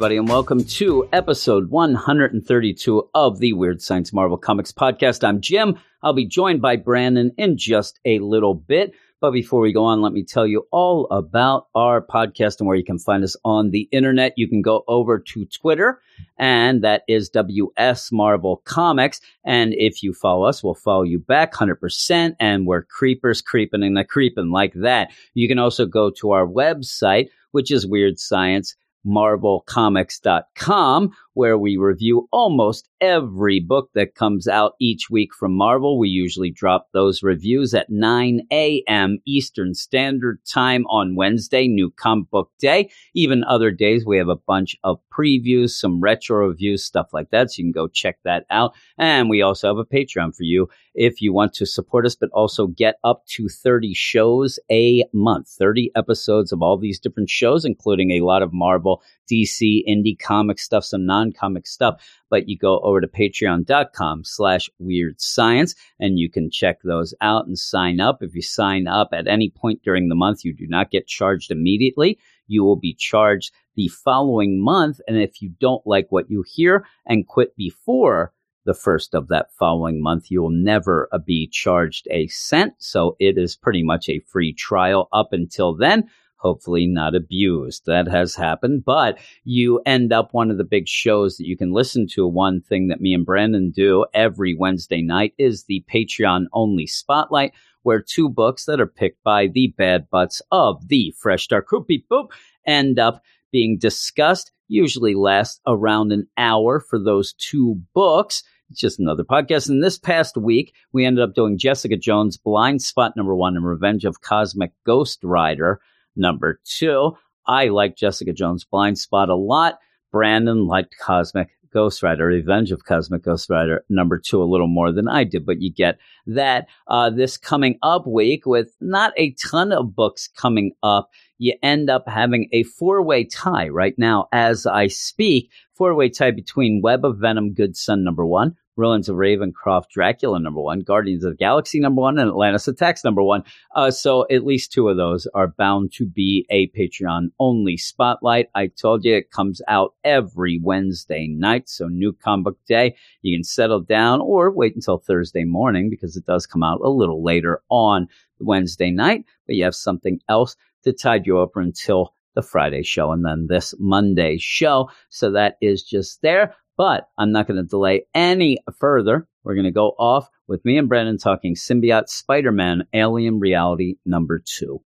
everybody, and welcome to episode 132 of the Weird Science Marvel Comics podcast. I'm Jim. I'll be joined by Branden in just a little bit. But before we go on, let me tell you all about our podcast and where you can find us on the internet. You can go over to Twitter, and that is WS Marvel Comics. And if you follow us, we'll follow you back 100%. And we're creepers creeping and the creeping like that. You can also go to our website, which is Weird Science marvelcomics.com where we review almost every book that comes out each week from Marvel. We usually drop those reviews at 9 a.m. Eastern Standard Time on Wednesday, New Comic Book Day. Even other days, we have a bunch of previews, some retro reviews, stuff like that. So you can go check that out. And we also have a Patreon for you if you want to support us, but also get up to 30 shows a month, 30 episodes of all these different shows, including a lot of Marvel, DC, indie comic stuff, some non-comic stuff. But you go over to patreon.com slash weird science and you can check those out and sign up. If you sign up at any point during the month, you do not get charged immediately. You will be charged the following month. And if you don't like what you hear and quit before the first of that following month, you will never uh, be charged a cent. So it is pretty much a free trial up until then. Hopefully not abused. That has happened, but you end up one of the big shows that you can listen to. One thing that me and Branden do every Wednesday night is the Patreon only spotlight, where two books that are picked by the bad butts of the Fresh Crew beep boop end up being discussed. Usually last around an hour for those two books. It's just another podcast. And this past week, we ended up doing Jessica Jones, Blind Spot number one, and Revenge of Cosmic Ghost Rider number two. I like Jessica Jones, Blind Spot a lot. Branden liked Cosmic Ghost Rider, Revenge of Cosmic Ghost Rider number two a little more than I did, but you get that. Uh, this coming up week with not a ton of books coming up, you end up having a four way tie right now as I speak. Four way tie between Web of Venom, Good Son number one, Ruins of Ravencroft, Dracula number one, Guardians of the Galaxy number one, and Atlantis Attacks number one. Uh, so at least two of those are bound to be a Patreon only spotlight. I told you it comes out every Wednesday night. So new comic book day, you can settle down or wait until Thursday morning because it does come out a little later on Wednesday night, but you have something else to tide you over until the Friday show and then this Monday show. So that is just there. But I'm not going to delay any further. We're going to go off with me and Branden talking Symbiote Spider Man Alien Reality number two.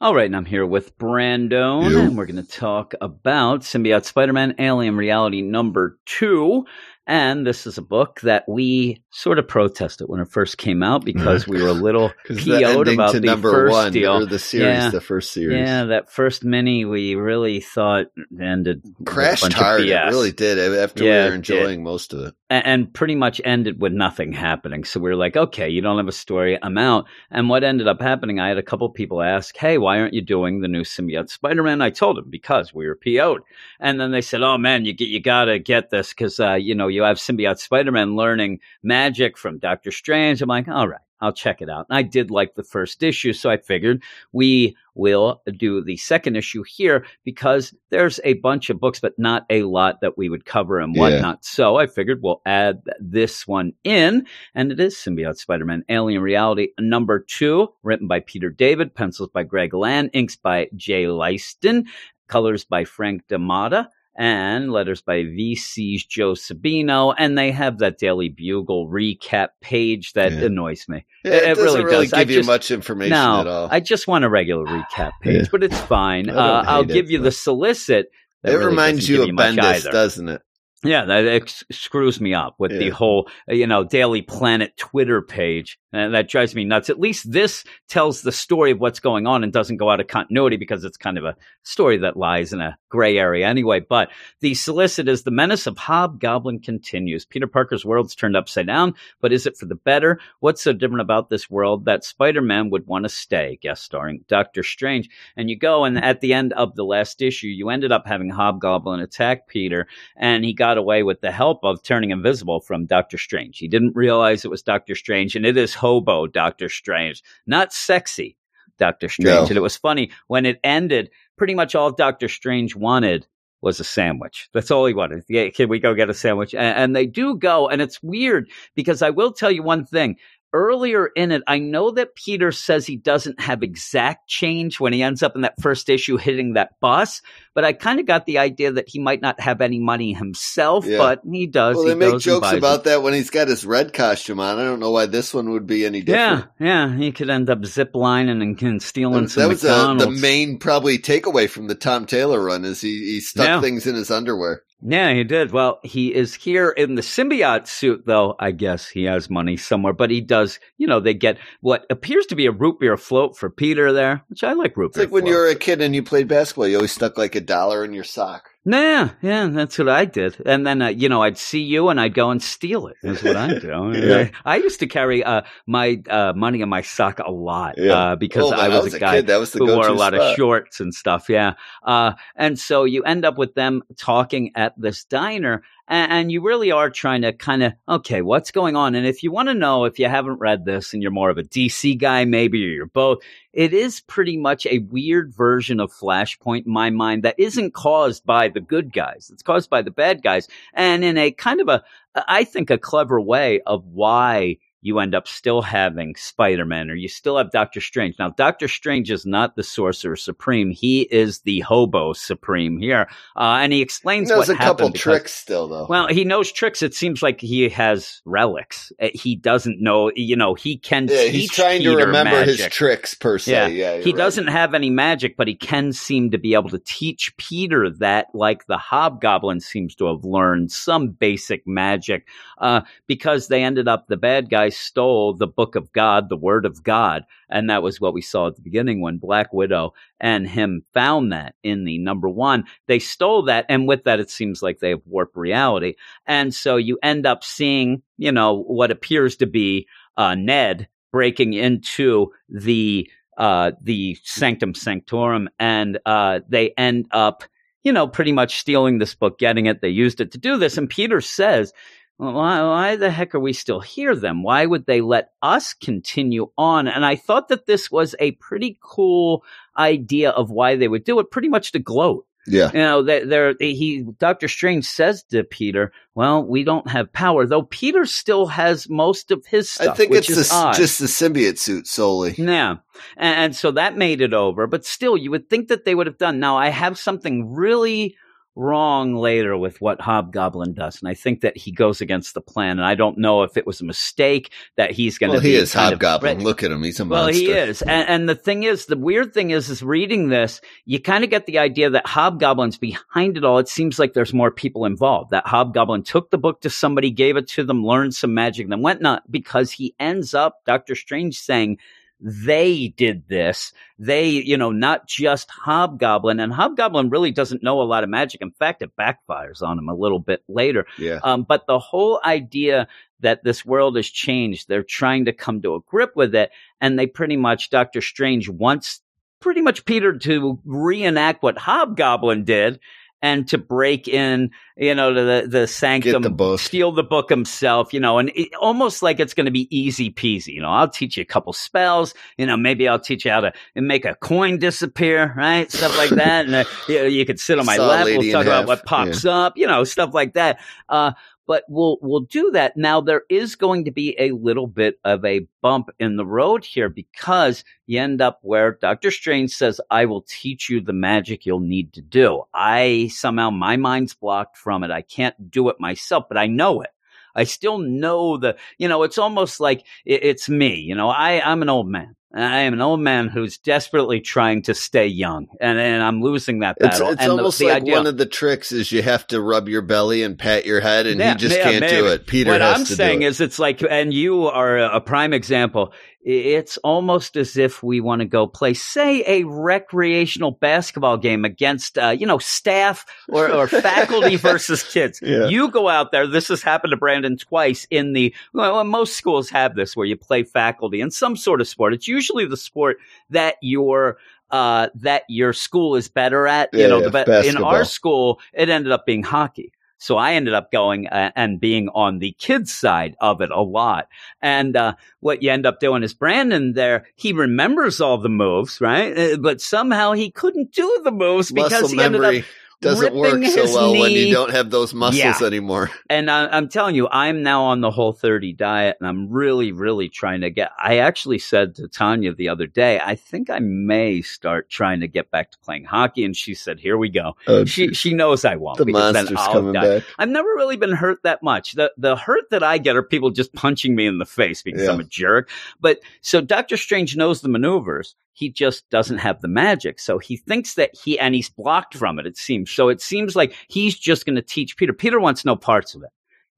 All right, and I'm here with Branden, You. and we're going to talk about Symbiote Spider Man Alien Reality number two. And this is a book that we sort of protested when it first came out because we were a little PO'd about to the number first one deal. the series, Yeah. the first series. Yeah, that first mini we really thought ended Crashed hard. It really did. After Yeah, we were enjoying most of it. A- and pretty much ended with nothing happening. So we were like, okay, you don't have a story, I'm out. And what ended up happening, I had a couple people ask, hey, why aren't you doing the new symbiote Spider-Man? I told them because we were PO'd. And then they said, oh man, you you gotta get this because, uh, you know, you have symbiote Spider-Man learning magic from Doctor Strange. I'm like, all right. I'll check it out. And I did like the first issue, so I figured we will do the second issue here because there's a bunch of books, but not a lot that we would cover and Yeah. whatnot. So I figured we'll add this one in, and it is Symbiote Spider-Man Alien Reality number two, written by Peter David, pencils by Greg Land, inks by Jay Leisten, colors by Frank D'Armata. And letters by VC's Joe Sabino, and they have that Daily Bugle recap page that Yeah. annoys me. Yeah, It- it, doesn't really really does. I give you just- much information no, at all. I just want a regular recap page, Yeah. but it's fine. Uh, I'll it, give you the solicit. it really reminds you of Bendis, doesn't it? Yeah, that ex- screws me up with the whole, you know, Daily Planet Twitter page. And that drives me nuts. At least this tells the story of what's going on and doesn't go out of continuity because it's kind of a story that lies in a gray area anyway. But the solicitors, the menace of Hobgoblin continues. Peter Parker's world's turned upside down, but is it for the better? What's so different about this world that Spider Man would want to stay? Guest starring Doctor Strange. And you go, and at the end of the last issue, you ended up having Hobgoblin attack Peter, and he got away with the help of turning invisible from Doctor Strange. He didn't realize it was Doctor Strange, and it is hobo Doctor Strange, not sexy Doctor Strange. No. And it was funny when it ended, pretty much all Doctor Strange wanted was a sandwich. That's all he wanted. Yeah, can we go get a sandwich? And, and they do go, and it's weird because I will tell you one thing. Earlier in it, I know that Peter says he doesn't have exact change when he ends up in that first issue hitting that bus, but I kind of got the idea that he might not have any money himself, Yeah. but he does. Well, he they make jokes about it. that when he's got his red costume on. I don't know why this one would be any different. yeah, yeah, he could end up ziplining and, and stealing some that was uh, the main probably takeaway from the Tom Taylor run is he, he stuck Yeah. things in his underwear. Yeah, he did. Well, he is here in the symbiote suit, though. I guess he has money somewhere, but he does. You know, they get what appears to be a root beer float for Peter there, which I like root It's beer. like when floats. you were a kid and you played basketball, you always stuck like a dollar in your sock. Nah, yeah, that's what I did. And then, uh, you know, I'd see you and I'd go and steal it. That's what I do. Yeah. I used to carry uh, my uh, money in my sock a lot Yeah. uh, because when I I was, was a guy that was the who wore a lot of shorts and stuff. Yeah. Uh, and so you end up with them talking at this diner. And, and you really are trying to kind of, okay, what's going on? And if you want to know, if you haven't read this and you're more of a DC guy, maybe, or you're both, it is pretty much a weird version of Flashpoint in my mind that isn't caused by the good guys. It's caused by the bad guys. And in a kind of a, I think, a clever way of why you end up still having Spider Man or you still have Doctor Strange. Now, Doctor Strange is not the Sorcerer Supreme. He is the Hobo Supreme here. Uh, and he explains He knows what a couple because- tricks still, though. well, he knows tricks. It seems like he has relics. Uh, He doesn't know, you know, he can yeah, he's trying to Peter remember his tricks per se. Yeah, Yeah, he right. doesn't have any magic, but he can seem to be able to teach Peter that, like the hobgoblin seems to have learned some basic magic, uh, because they ended up, the bad guys stole the book of God, the word of God. And that was what we saw at the beginning when Black Widow and him found that in the number one. They stole that. And with that, it seems like they have warped reality. And so you end up seeing, you know, what appears to be, uh, Ned breaking into the, uh, the Sanctum Sanctorum, and uh, they end up, you know, pretty much stealing this book, getting it. They used it to do this, and Peter says, why, why the heck are we still here then? Why would they let us continue on? And I thought that this was a pretty cool idea of why they would do it, pretty much to gloat. Yeah. You know, they- they're, he, Doctor Strange says to Peter, well, we don't have power, though Peter still has most of his stuff. I think it's the, just the symbiote suit solely. Yeah. And, and so that made it over. But still, you would think that they would have done. Now, I have something really wrong later with what Hobgoblin does. And I think that he goes against the plan. And I don't know if it was a mistake that he's going to Well, be. he is of Hobgoblin. Look at him. He's a well, monster. he is. And, and the thing is, the weird thing is, is reading this, you kind of get the idea that Hobgoblin's behind it all. It seems like there's more people involved. That Hobgoblin took the book to somebody, gave it to them, learned some magic, then went not because he ends up, Doctor Strange saying, they did this. They, you know, not just Hobgoblin. And Hobgoblin really doesn't know a lot of magic. In fact, it backfires on him a little bit later. Yeah. Um, but the whole idea that this world has changed, they're trying to come to a grip with it. And they pretty much, Doctor Strange wants pretty much Peter to reenact what Hobgoblin did and to break in, you know, to the, the sanctum, the book. steal the book himself, you know, and it, almost like it's going to be easy peasy. You know, I'll teach you a couple spells, you know, maybe I'll teach you how to make a coin disappear, right? Stuff like that. And uh, you, know, you could sit on my Saw lap. We'll talk about half. what pops up, you know, stuff like that. Uh, but we'll we'll do that. Now there is going to be a little bit of a bump in the road here because you end up where Doctor Strange says, "I will teach you the magic you'll need to do." I somehow my mind's blocked from it. I can't do it myself, but I know it. I still know the, you know, it's almost like it, it's me. You know, I I'm an old man. I am an old man who's desperately trying to stay young, and, and I'm losing that battle. it's and almost the, like idea, one of the tricks is you have to rub your belly and pat your head, and Yeah, he just yeah, can't do it. Peter what has I'm saying is, it's like, and you are a prime example. It's almost as if we want to go play, say, a recreational basketball game against, uh, you know, staff or, or faculty versus kids. Yeah. You go out there. This has happened to Branden twice in the, well, most schools have this where you play faculty in some sort of sport. It's usually the sport that your uh, that your school is better at. Yeah, you know, yeah, the, in our school, it ended up being hockey. So I ended up going uh, and being on the kids side of it a lot. And uh, what you end up doing is Branden there, he remembers all the moves, right? Uh, but somehow he couldn't do the moves because Muscle he ended up memory doesn't work so well when you don't have those muscles Yeah. anymore. and I, I'm telling you, I'm now on the whole 30 diet and I'm really, really trying to get. I actually said to Tanya the other day, I think I may start trying to get back to playing hockey. And she said, Here we go. Oh, She she knows I won't. the monster's coming die. back. I've never really been hurt that much. The the hurt that I get are people just punching me in the face because Yeah. I'm a jerk. But so Doctor Strange knows the maneuvers. He just doesn't have the magic. So he thinks that he and he's blocked from it, it seems. So it seems like he's just gonna teach Peter. Peter wants no parts of it.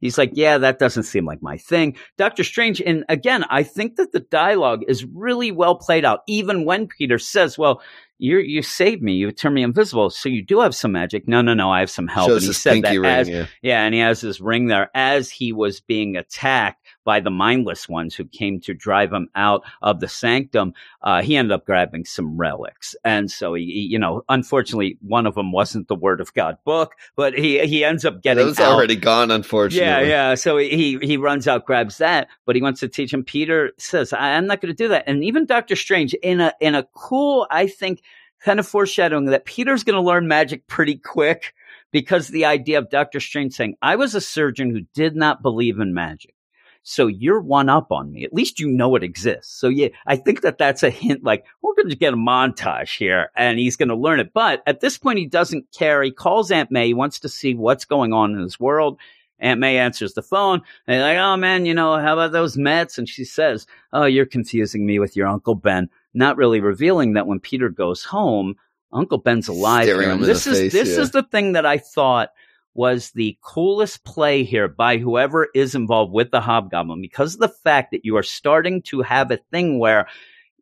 He's like, yeah, that doesn't seem like my thing. Doctor Strange, and again, I think that the dialogue is really well played out, even when Peter says, well, you you saved me, you turned me invisible, so you do have some magic. No, no, no, I have some help. Shows and he said that ring. as yeah. yeah, and he has his ring there as he was being attacked by the mindless ones who came to drive him out of the sanctum. Uh, he ended up grabbing some relics, and so he, he- you know, unfortunately, one of them wasn't the Word of God book, but he he ends up getting was out. already gone, unfortunately. Yeah, yeah. So he he runs out, grabs that, but he wants to teach him. Peter says, "I'm not going to do that." And even Doctor Strange, in a in a cool, I think, kind of foreshadowing that Peter's going to learn magic pretty quick because the idea of Doctor Strange saying, "I was a surgeon who did not believe in magic." So you're one up on me. At least you know it exists. So yeah, I think that that's a hint. Like we're going to get a montage here, and he's going to learn it. But at this point, he doesn't care. He calls Aunt May. He wants to see what's going on in his world. Aunt May answers the phone and they're like, "Oh man, you know, how about those Mets?" And she says, "Oh, you're confusing me with your Uncle Ben." Not really revealing that when Peter goes home, Uncle Ben's alive. This is face, this yeah. is the thing that I thought was the coolest play here by whoever is involved with the Hobgoblin because of the fact that you are starting to have a thing where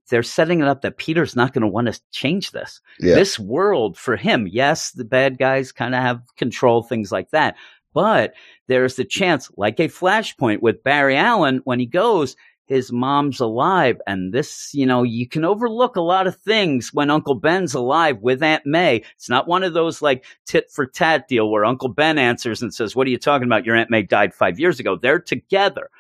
they're setting it up that Peter's not going to want to change this. Yeah. This world for him, yes, the bad guys kind of have control, things like that. But there's the chance, like a flashpoint with Barry Allen, when he goes, his mom's alive. And this, you know, you can overlook a lot of things when Uncle Ben's alive with Aunt May. It's not one of those like tit for tat deal where Uncle Ben answers and says, What are you talking about? Your Aunt May died five years ago. They're together.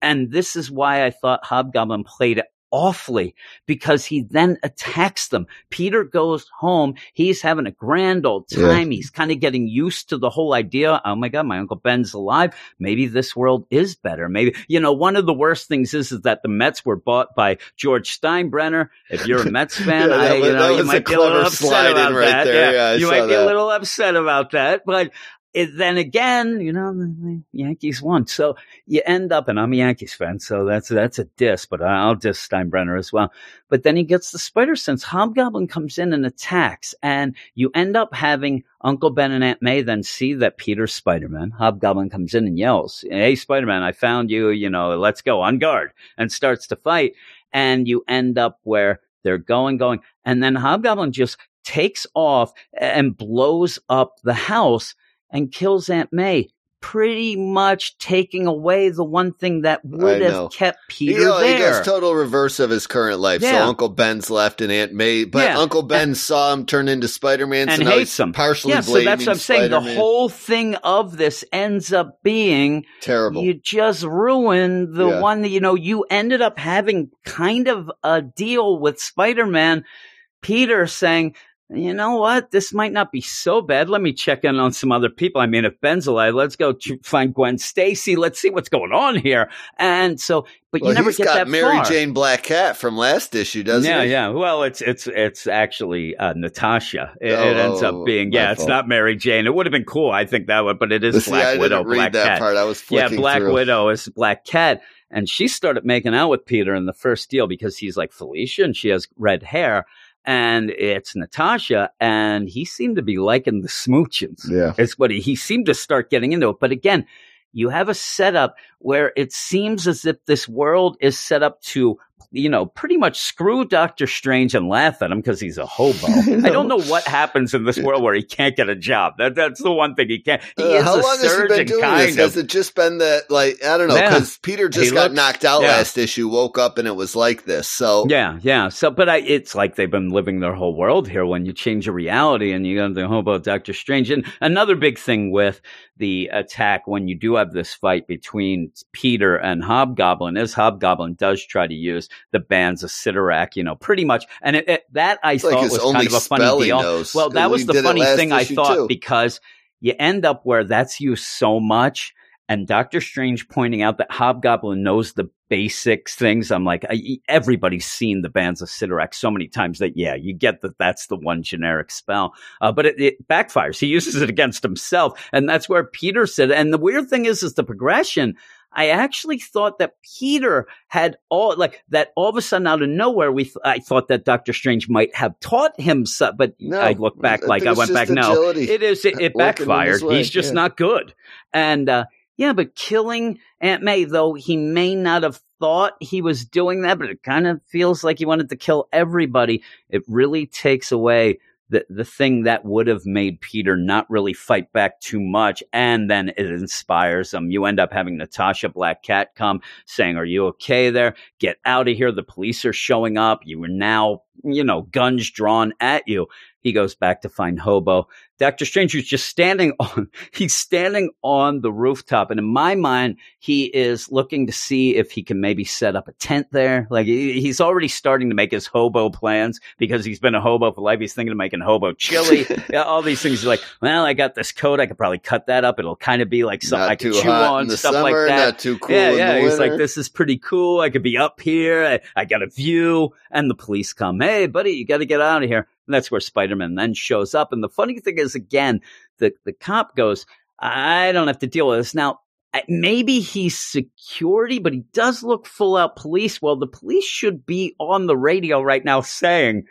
And this is why I thought Hobgoblin played it awfully because he then attacks them. Peter goes home. He's having a grand old Yeah. time. He's kind of getting used to the whole idea. Oh my God, my Uncle Ben's alive. Maybe this world is better. Maybe, you know, one of the worst things is, is that the Mets were bought by George Steinbrenner. If you're a Mets fan, Yeah, I, you that know, you might be a little upset about right that. there. Yeah, you might be a little upset about that, but it, then again, you know, the, Yankees won. So you end up, and I'm a Yankees fan, so that's that's a diss, but I'll diss Steinbrenner as well. But then he gets the spider sense. Hobgoblin comes in and attacks, and you end up having Uncle Ben and Aunt May then see that Peter's Spider Man. Hobgoblin comes in and yells, "Hey, Spider Man, I found you! You know, let's go on guard!" and starts to fight, and you end up where they're going, going, and then Hobgoblin just takes off and blows up the house and kills Aunt May, pretty much taking away the one thing that would have kept Peter you know, he there. goes total reverse of his current life. So Uncle Ben's left and Aunt May, but Yeah. Uncle Ben saw him turn into Spider Man, so and now hates he's him. partially yeah, so that's what I'm saying. The Spider-Man. whole thing of this ends up being terrible. you just ruined the Yeah. one that you know you ended up having kind of a deal with Spider-Man. Peter saying, "You know what? This might not be so bad. Let me check in on some other people. I mean, if Ben's alive, let's go find Gwen Stacy. Let's see what's going on here." And so, but well, you never get got that Mary far. Jane Black Cat from last issue, doesn't it? yeah, he? yeah. Well, it's it's it's actually uh, Natasha. It, Oh, it ends oh, up being yeah. It's fault. not Mary Jane. It would have been cool. I think that would, but it is See, Black I Widow. didn't read Black that Cat. part. I was Yeah, Black through. Widow is Black Cat. and she started making out with Peter in the first deal because he's like Felicia and she has red hair. And it's Natasha, and he seemed to be liking the smoochings. Yeah. It's what he, he seemed to start getting into it. But again, you have a setup where it seems as if this world is set up to, you know, pretty much screw Doctor Strange and laugh at him because he's a hobo. I don't know what happens in this world where he can't get a job. That, that's the one thing he can't. He Uh, how long has he been doing this? of. Has it just been that, like, I don't know, Yeah. because Peter just He got knocked out yeah. last issue, woke up, and it was like this. So, Yeah, yeah. So, but I, it's like they've been living their whole world here. When you change a reality, and you got the hobo Doctor Strange, and another big thing with the attack when you do have this fight between Peter and Hobgoblin is Hobgoblin does try to use the bands of Cyttorak, you know, pretty much, and it, it, that I it's thought his was kind of a funny deal. knows. Well, that was the funny thing I thought too. because you end up where that's used so much, and Doctor Strange pointing out that Hobgoblin knows the basics things. I'm like, I, everybody's seen the bands of Cyttorak so many times that yeah, you get that that's the one generic spell, uh, but it, it backfires. He uses it against himself, and that's where Peter said. And the weird thing is, is the progression. I actually thought that Peter had all like that. All of a sudden, out of nowhere, we th- I thought that Doctor Strange might have taught him, so, but No, I look back I like I went back. No, it is. It, it backfired. He's just yeah. not good. And uh, yeah, but killing Aunt May, though he may not have thought he was doing that, but it kind of feels like he wanted to kill everybody. It really takes away the the thing that would have made Peter not really fight back too much, and then it inspires him. You end up having Natasha Black Cat come saying, "Are you okay there? Get out of here! The police are showing up. You are now, you know, guns drawn at you." He goes back to find Hobo. Doctor Strange is just standing on. He's standing on the rooftop, and in my mind, he is looking to see if he can maybe set up a tent there. Like he's already starting to make his hobo plans because he's been a hobo for life. He's thinking of making hobo chili. Yeah, all these things. He's like, well, I got this coat. I could probably cut that up. It'll kind of be like something not I could chew on, stuff summer, like that. too cool yeah, yeah. He's winter. like, this is pretty cool. I could be up here. I, I got a view, and the police come. Hey, buddy, you got to get out of here. And that's where Spider Man then shows up. And the funny thing is, again, the the cop goes, I don't have to deal with this now. Maybe he's security, but he does look full out police. Well, the police should be on the radio right now saying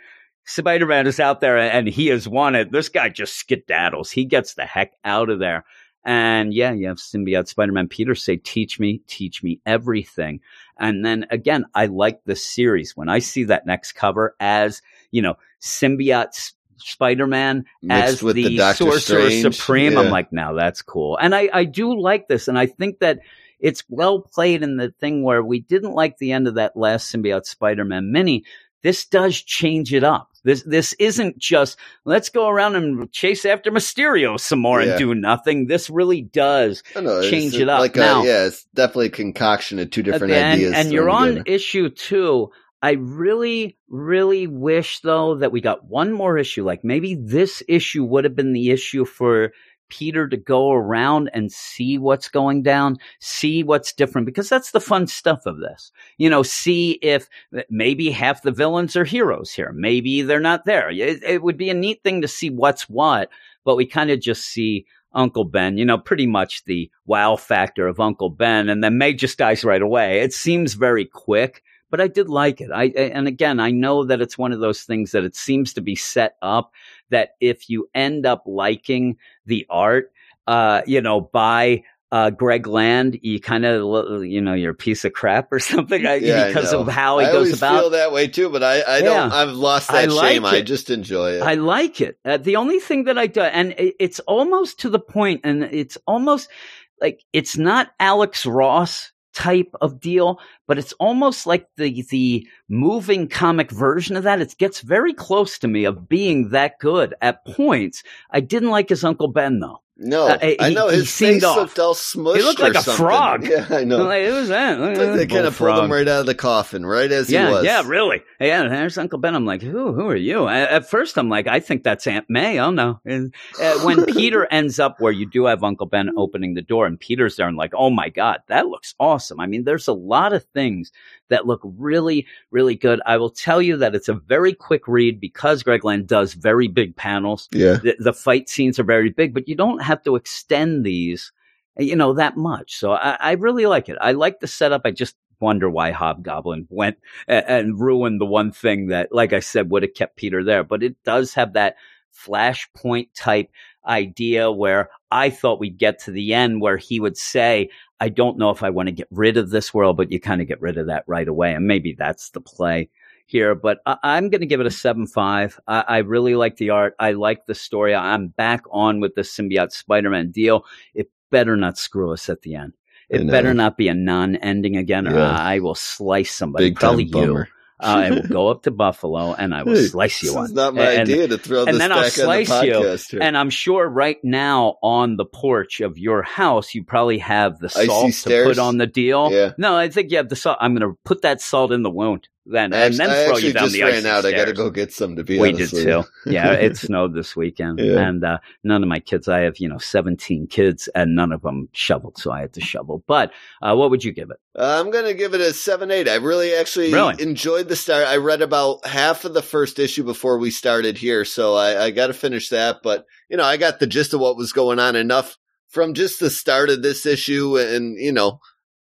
Spider Man is out there and he is wanted. This guy just skedaddles. He gets the heck out of there. And yeah, you have symbiote Spider Man Peter say, Teach me, teach me everything. And then again, I like the series. When I see that next cover as, you know, symbiote Spider Man Mixed as the, the Sorcerer Strange. Supreme, Yeah. I'm like, now that's cool. And I, I do like this. And I think that it's well played in the thing where we didn't like the end of that last symbiote Spider Man mini. This does change it up. This this isn't just let's go around and chase after Mysterio some more Yeah. and do nothing. This really does know, change it up. Like Now- a, yeah, it's definitely a concoction of two different ideas. And you're on together. issue two. I really, really wish though that we got one more issue. Like maybe this issue would have been the issue for Peter to go around and see what's going down, see what's different, because that's the fun stuff of this. You know, see if maybe half the villains are heroes here. Maybe they're not there. It, it would be a neat thing to see what's what, but we kind of just see Uncle Ben, you know, pretty much the wow factor of Uncle Ben, and then May just dies right away. It seems very quick, but I did like it. I and again, I know that it's one of those things that it seems to be set up that if you end up liking the art, uh, you know, by uh, Greg Land, you kind of, you know, you're a piece of crap or something I- Yeah, because of how he I goes always about. feel that way too, but I, I Yeah. don't. I've lost I that like shame. I just enjoy it. I like it. Uh, the only thing that I do, and it- it's almost to the point, and it's almost like it's not Alex Ross type of deal, but it's almost like the the moving comic version of that. It gets very close to me of being that good at points. I didn't like his Uncle Ben though. No, uh, he- I know his face off. looked all smushed. He looked like a something. frog. Yeah, I know. Like, it was that. Like they kind of pulled him right out of the coffin, right as yeah, he was. Yeah, really. Yeah, there's Uncle Ben. I'm like, who? Who are you? At at first, I'm like, I think that's Aunt May. Oh no. And uh, when Peter ends up where you do have Uncle Ben opening the door, and Peter's there, and like, oh my god, that looks awesome. I mean, there's a lot of things that look really, really good. I will tell you that it's a very quick read because Greg Land does very big panels. Yeah. The, the fight scenes are very big, but you don't have to extend these, eh, you know, that much. So I, I really like it. I like the setup. I just wonder why Hobgoblin went and, and ruined the one thing that, like I said, would have kept Peter there. But it does have that flashpoint type idea where I thought we'd get to the end where he would say, I don't know if I want to get rid of this world, but you kind of get rid of that right away. And maybe that's the play here, but I, am going to give it a seven five. I, I really like the art. I like the story. I'm back on with the symbiote Spider-Man deal. It better not screw us at the end. It better not be a non-ending again, or Yeah. I will slice somebody. Big probably you. bummer. Uh, I will go up to Buffalo and I will Hey, slice you this one. is not my And- idea to throw and this then I'll on the slice you, here. And I'm sure right now on the porch of your house, you probably have the salt to put on the deal. Yeah. No, I think you have the salt. I'm going to put that salt in the wound then, I and then I throw you down just the ran out. I got to go get some to be We did too. yeah, it snowed this weekend, Yeah. and uh, none of my kids. I have you know 17 kids, and none of them shoveled, so I had to shovel. But uh, what would you give it? I'm gonna give it a seven eight. I really actually Really? enjoyed the start. I read about half of the first issue before we started here, so I, I got to finish that. But you know, I got the gist of what was going on enough from just the start of this issue, and you know,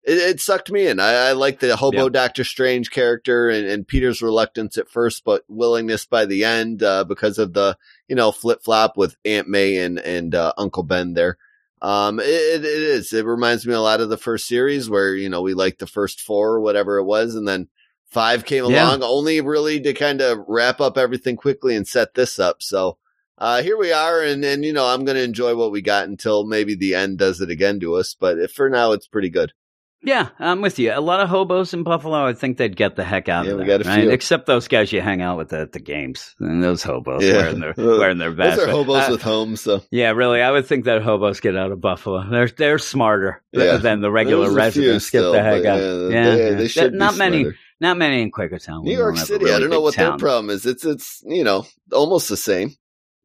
it, it sucked me in. I, I like the hobo Yeah. Doctor Strange character and, and Peter's reluctance at first, but willingness by the end uh, because of the you know flip flop with Aunt May and and uh, Uncle Ben there. Um, it, it is. It reminds me a lot of the first series where you know we liked the first four or whatever it was, and then five came Yeah. along only really to kind of wrap up everything quickly and set this up. So uh, here we are, and and you know I'm going to enjoy what we got until maybe the end does it again to us. But if, for now, it's pretty good. Yeah, I'm with you. A lot of hobos in Buffalo. I think they'd get the heck out Yeah, of there, right? Except those guys you hang out with at the games, and those hobos Yeah. wearing their wearing their vests. Those are hobos Uh, with homes, so Yeah, really. I would think that hobos get out of Buffalo. They're they're smarter Yeah. than the regular There's a few residents. still, get the heck out. yeah, Yeah, they- they should be not many. Not many in Quakertown. New York don't have a City. I don't know what their problem is. It's it's you know almost the same.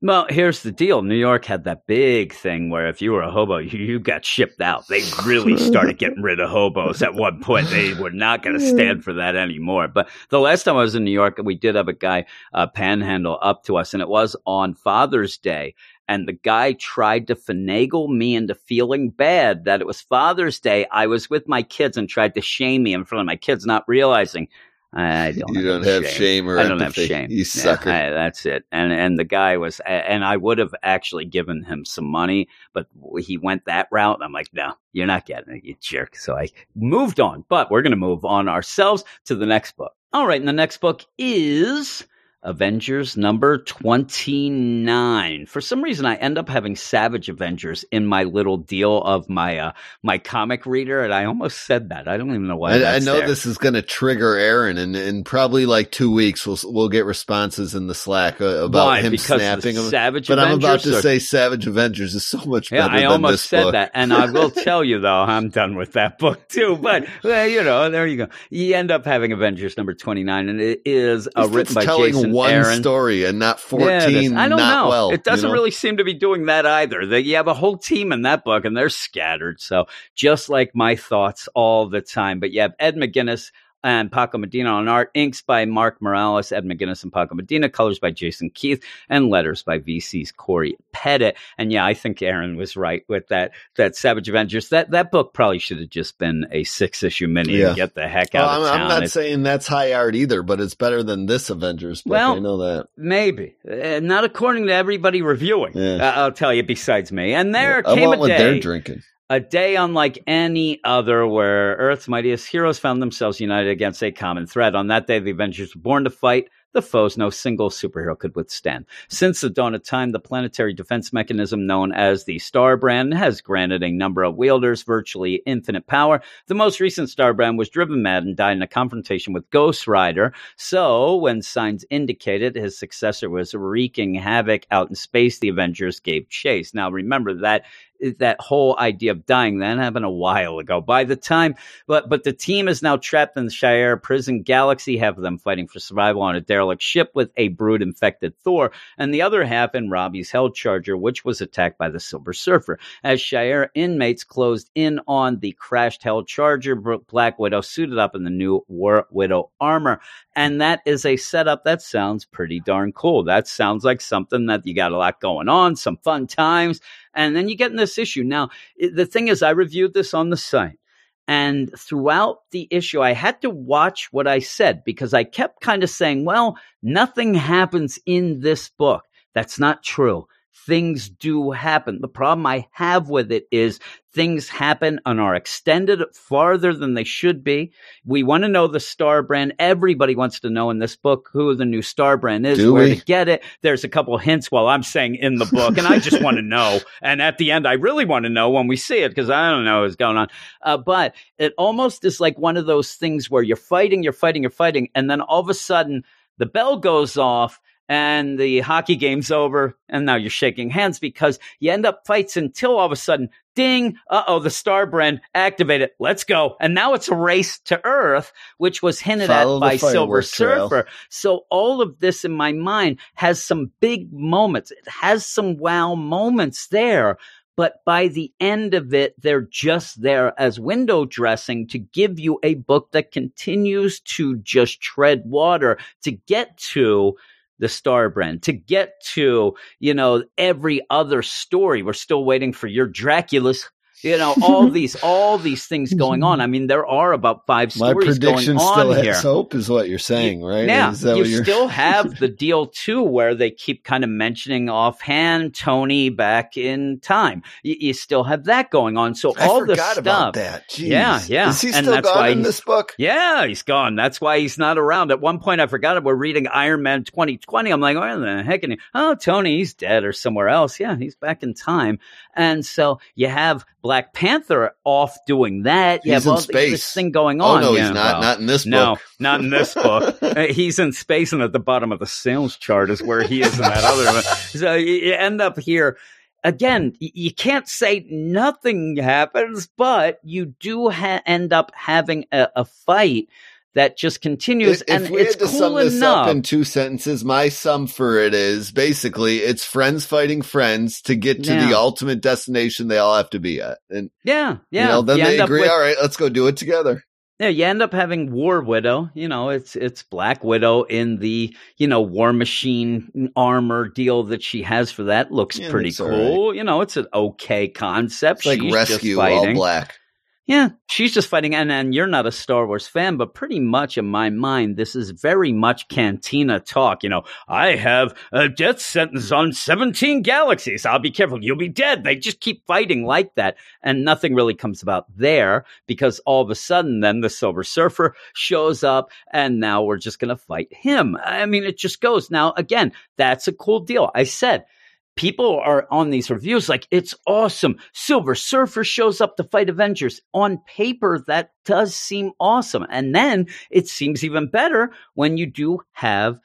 Well, here's the deal. New York had that big thing where if you were a hobo, you, you got shipped out. They really started getting rid of hobos at one point. They were not going to stand for that anymore. But the last time I was in New York, we did have a guy uh, panhandle up to us, and it was on Father's Day. And the guy tried to finagle me into feeling bad that it was Father's Day. I was with my kids and tried to shame me in front of my kids, not realizing I don't. You don't have shame or I don't empathy. have shame. You Yeah, sucker. I- that's it. And and the guy was, and I would have actually given him some money, but he went that route. And I'm like, no, you're not getting it, you jerk. So I moved on. But we're going to move on ourselves to the next book. All right, and the next book is. Avengers number 29. For some reason, I end up having Savage Avengers in my little deal of my uh, my comic reader, and I almost said that. I don't even know why. I, I know there. this is going to trigger Aaron, and in probably like two weeks, we'll we'll get responses in the Slack uh, about Why? him because snapping him. Savage But I'm about to or- say Savage Avengers is so much better. Yeah, better I almost said book. that, and I will tell you though, I'm done with that book too. But well, you know, there you go. You end up having Avengers number 29, and it is uh, written by Jason one Aaron. story and not Yeah, fourteen. I don't not know. well. it doesn't you know? really seem to be doing that either. That you have a whole team in that book, and they're scattered. So just like my thoughts all the time. But you have Ed McGuinness and Paco Medina on art, inks by Mark Morales, Ed McGuinness and Paco Medina, colors by Jason Keith, and letters by VC's Cory Petit. And yeah, I think Aaron was right with that. That Savage Avengers. That that book probably should have just been a six issue mini Yeah. and get the heck out I'm, of town. I'm not It's- saying that's high art either, but it's better than this Avengers book. Well, I know that. Maybe uh, not according to everybody reviewing. Yeah. Uh, I'll tell you. Besides me, and there I came want a what they're day, drinking. A day unlike any other, where Earth's mightiest heroes found themselves united against a common threat. On that day, the Avengers were born to fight the foes no single superhero could withstand. Since the dawn of time, the planetary defense mechanism known as the Star Brand has granted a number of wielders virtually infinite power. The most recent Star Brand was driven mad and died in a confrontation with Ghost Rider. So, when signs indicated his successor was wreaking havoc out in space, the Avengers gave chase. Now, remember that Eh, that whole idea of dying then happened a while ago. By the time, but but the team is now trapped in the Shi'ar prison galaxy. Of them fighting for survival on a derelict ship with a brood infected Thor, and the other half in Robbie's Hell Charger, which was attacked by the Silver Surfer. As Shi'ar inmates closed in on the crashed Hell Charger, Black Widow suited up in the new War Widow armor, and that is a setup that sounds pretty darn cool. That sounds like something that you got a lot going on, some fun times. And then you get in this issue. Now, the thing is, I reviewed this on the site. And throughout the issue, I had to watch what I said because I kept kind of saying, well, nothing happens in this book. That's not true. Things do happen. The problem I have with it is things happen and are extended farther than they should be. We want to know the star brand. Everybody wants to know in this book who the new star brand is, Do where we? to get it. There's a couple hints while I'm saying in the book, and I just want to know. And at the end, I really want to know when we see it because I don't know what's going on. Uh, but it almost is like one of those things where you're fighting, you're fighting, you're fighting, and then all of a sudden the bell goes off and the hockey game's over, and now you're shaking hands because you end up fights until all of a sudden, ding, uh oh, the star brand activated. Let's go. And now it's a race to Earth, which was hinted Follow at by Silver trail. Surfer. So all of this in my mind has some big moments. It has some wow moments there. But by the end of it, they're just there as window dressing to give you a book that continues to just tread water to get to the star brand to get to you know every other story. We're still waiting for your dracula's you know all these all these things going on i mean there are about five My stories going prediction on still here hope, is what you're saying, right? yeah, Is that you still have the deal too, where they keep kind of mentioning offhand Tony back in time. You, you still have that going on. So I all forgot stuff. about that. Jeez. Yeah, yeah. Is he And still that's gone why in this book? Yeah, he's gone. That's why he's not around. At one point, I forgot it. We're reading Iron Man 2020. I'm like, where the heck? And oh, Tony, he's dead or somewhere else. Yeah, he's back in time. And so you have Black Panther off doing that. You He's have in all space. this thing going on. Oh no, Yeah, he's not. well, not in this no, book. not in this book. Uh, he's in space, and at the bottom of the sales chart is where he is in that other one. So you, you end up here. Again, you can't say nothing happens, but you do ha- end up having a, a fight that just continues, If, if and we it's had to cool sum this enough. up in two sentences, my sum for it is basically it's friends fighting friends to get to the ultimate destination they all have to be at. And yeah, yeah. you know, then You they agree, with- all right, let's go do it together. Yeah, you end up having War Widow. You know, it's it's Black Widow in the you know War Machine armor deal that she has for that looks Yeah, pretty cool. You know, it's an okay concept. It's like She's just rescue all black. Yeah, she's just fighting, and you're not a Star Wars fan, but pretty much in my mind, this is very much Cantina talk. You know, I have a death sentence on 17 galaxies. I'll be careful. You'll be dead. They just keep fighting like that, and nothing really comes about there because all of a sudden, then the Silver Surfer shows up, and now we're just gonna fight him. I mean, it just goes. Now, again, that's a cool deal. I said people are on these reviews like it's awesome. Silver surfer shows up to fight avengers on paper. That does seem awesome. And then it seems even better when you do have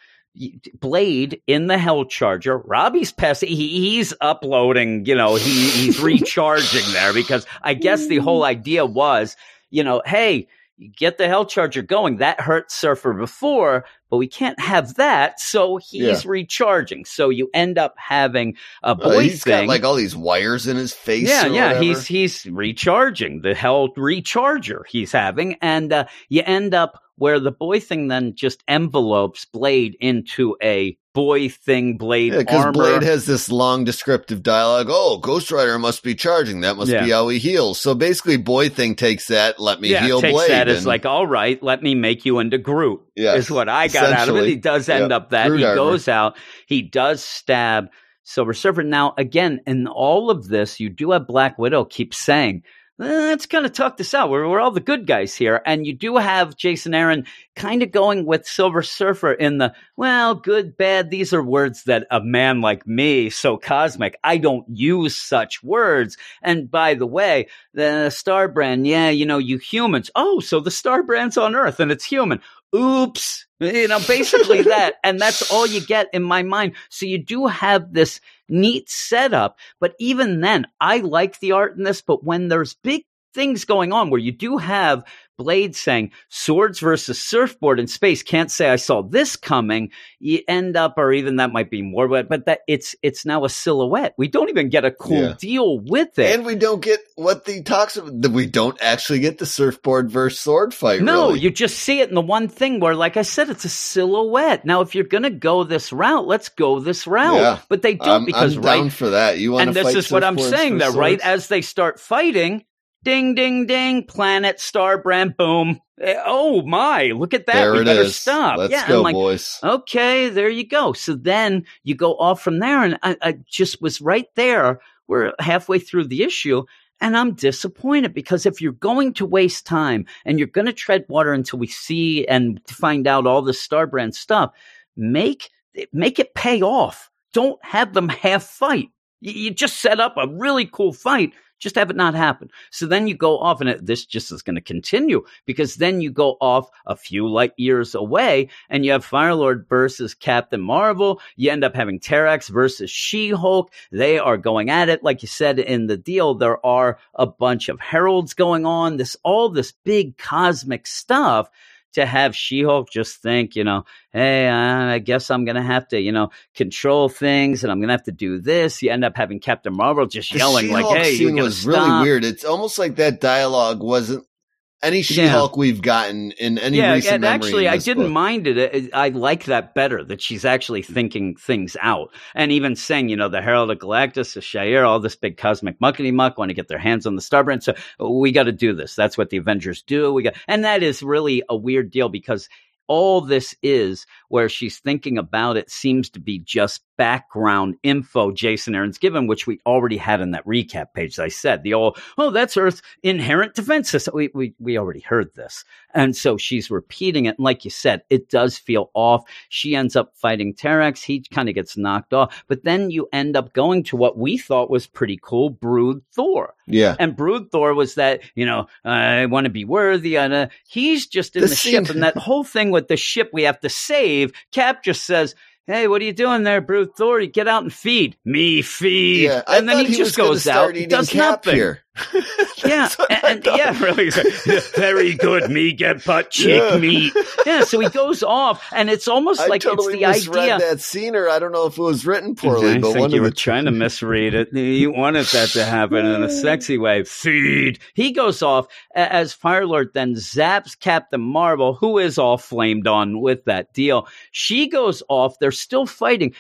blade in the hell charger. Robbie's passing he, he's uploading you know he, he's recharging there because i guess the whole mm. idea was you know hey get the hell charger going. That hurt surfer before but we can't have that so he's recharging so you end up having a boy Uh, he's thing got like all these wires in his face. yeah, yeah, whatever. he's he's recharging the hell recharger he's having, and uh, you end up where the boy thing then just envelopes Blade into a boy thing Blade Yeah, because. Blade has this long descriptive dialogue. Oh, Ghost Rider must be charging. That must Yeah. be how he heals. So basically, Boy Thing takes that. Let me yeah, heal takes Blade. that as and- like, all right, let me make you into Groot. Yes, is what I got out of it. He does end Yep, up that he goes out, he does stab Silver Surfer. Now, again, in all of this, you do have Black Widow keep saying, "Eh, let's kind of talk this out. We're, we're all the good guys here. And you do have Jason Aaron kind of going with Silver Surfer in the, well, good, bad. These are words that a man like me, so cosmic, I don't use such words. And by the way, the Star Brand, yeah, you know, you humans. Oh, so the Star Brand's on Earth and it's human. Oops. You know, basically that. And that's all you get in my mind. So you do have this neat setup. But even then, I like the art in this. But when there's big things going on where you do have Blade saying swords versus surfboard in space, can't say I saw this coming. You end up, or even that might be more, but, but that it's, it's now a silhouette. We don't even get a cool Yeah. deal with it. and we don't get what the talks We don't actually get the surfboard versus sword fight. No, really. you just see it in the one thing where, like I said, it's a silhouette. Now, if you're going to go this route, let's go this route. Yeah. But they don't I'm, because I'm right. down for that. You want And this is what I'm saying. That right as they start fighting, Ding, ding, ding. Planet, star brand, boom. Eh, Oh my, look at that. there we it better is. stop. Let's yeah, go, I'm like, boys. okay, there you go. So then you go off from there. And I, I just was right there. We're halfway through the issue. And I'm disappointed because if you're going to waste time and you're going to tread water until we see and find out all this Star Brand stuff, make make it pay off. Don't have them half fight. You just set up a really cool fight. Just have it not happen. So then you go off, and this just is going to continue because then you go off a few light years away, and you have Firelord versus Captain Marvel. You end up having Terrax versus She Hulk. They are going at it, like you said in the deal. There are a bunch of heralds going on. This all this big cosmic stuff to have She-Hulk just think, you know, hey, I guess I'm gonna have to, you know, control things, and I'm gonna have to do this. You end up having Captain Marvel just The yelling like, She-Hulk "Hey, scene you're stop." really weird. It's almost like that dialogue wasn't any She-Hulk we've gotten in any yeah, recent and actually, I didn't book. mind it. It- I like that better. That she's actually thinking things out, and even saying, you know, the Herald of Galactus, the Shi'ar, all this big cosmic muckety muck want to get their hands on the Starbrand. So we got to do this. That's what the Avengers do. We got, and that is really a weird deal because all this is where she's thinking about it seems to be just background info Jason Aaron's given, which we already had in that recap page. As I said, the old, oh, that's Earth's inherent defense system. We, we, we already heard this. And so she's repeating it. And like you said, it does feel off. She ends up fighting Terrax. He kind of gets knocked off. But then you end up going to what we thought was pretty cool, Brood Thor. Yeah. And Brood Thor was that, you know, I want to be worthy. And uh, he's just in The the, ship. And that whole thing with the ship we have to save, Cap just says, Hey, what are you doing there, Brood Thor? You get out and feed. Me feed. Yeah, and then he, was just goes out, does nothing. Here. Yeah, and, and- yeah, really. Very good. Me get butt cheek Yeah. meat. Yeah, so he goes off, and it's almost I like totally it's the misread idea. that scene, or I don't know if it was written poorly, I but think one you of were the trying to misread it. You wanted that to happen in a sexy way. Feed. He goes off as Fire Firelord then zaps Captain Marvel, who is all flamed on with that deal. She goes off. They're still fighting.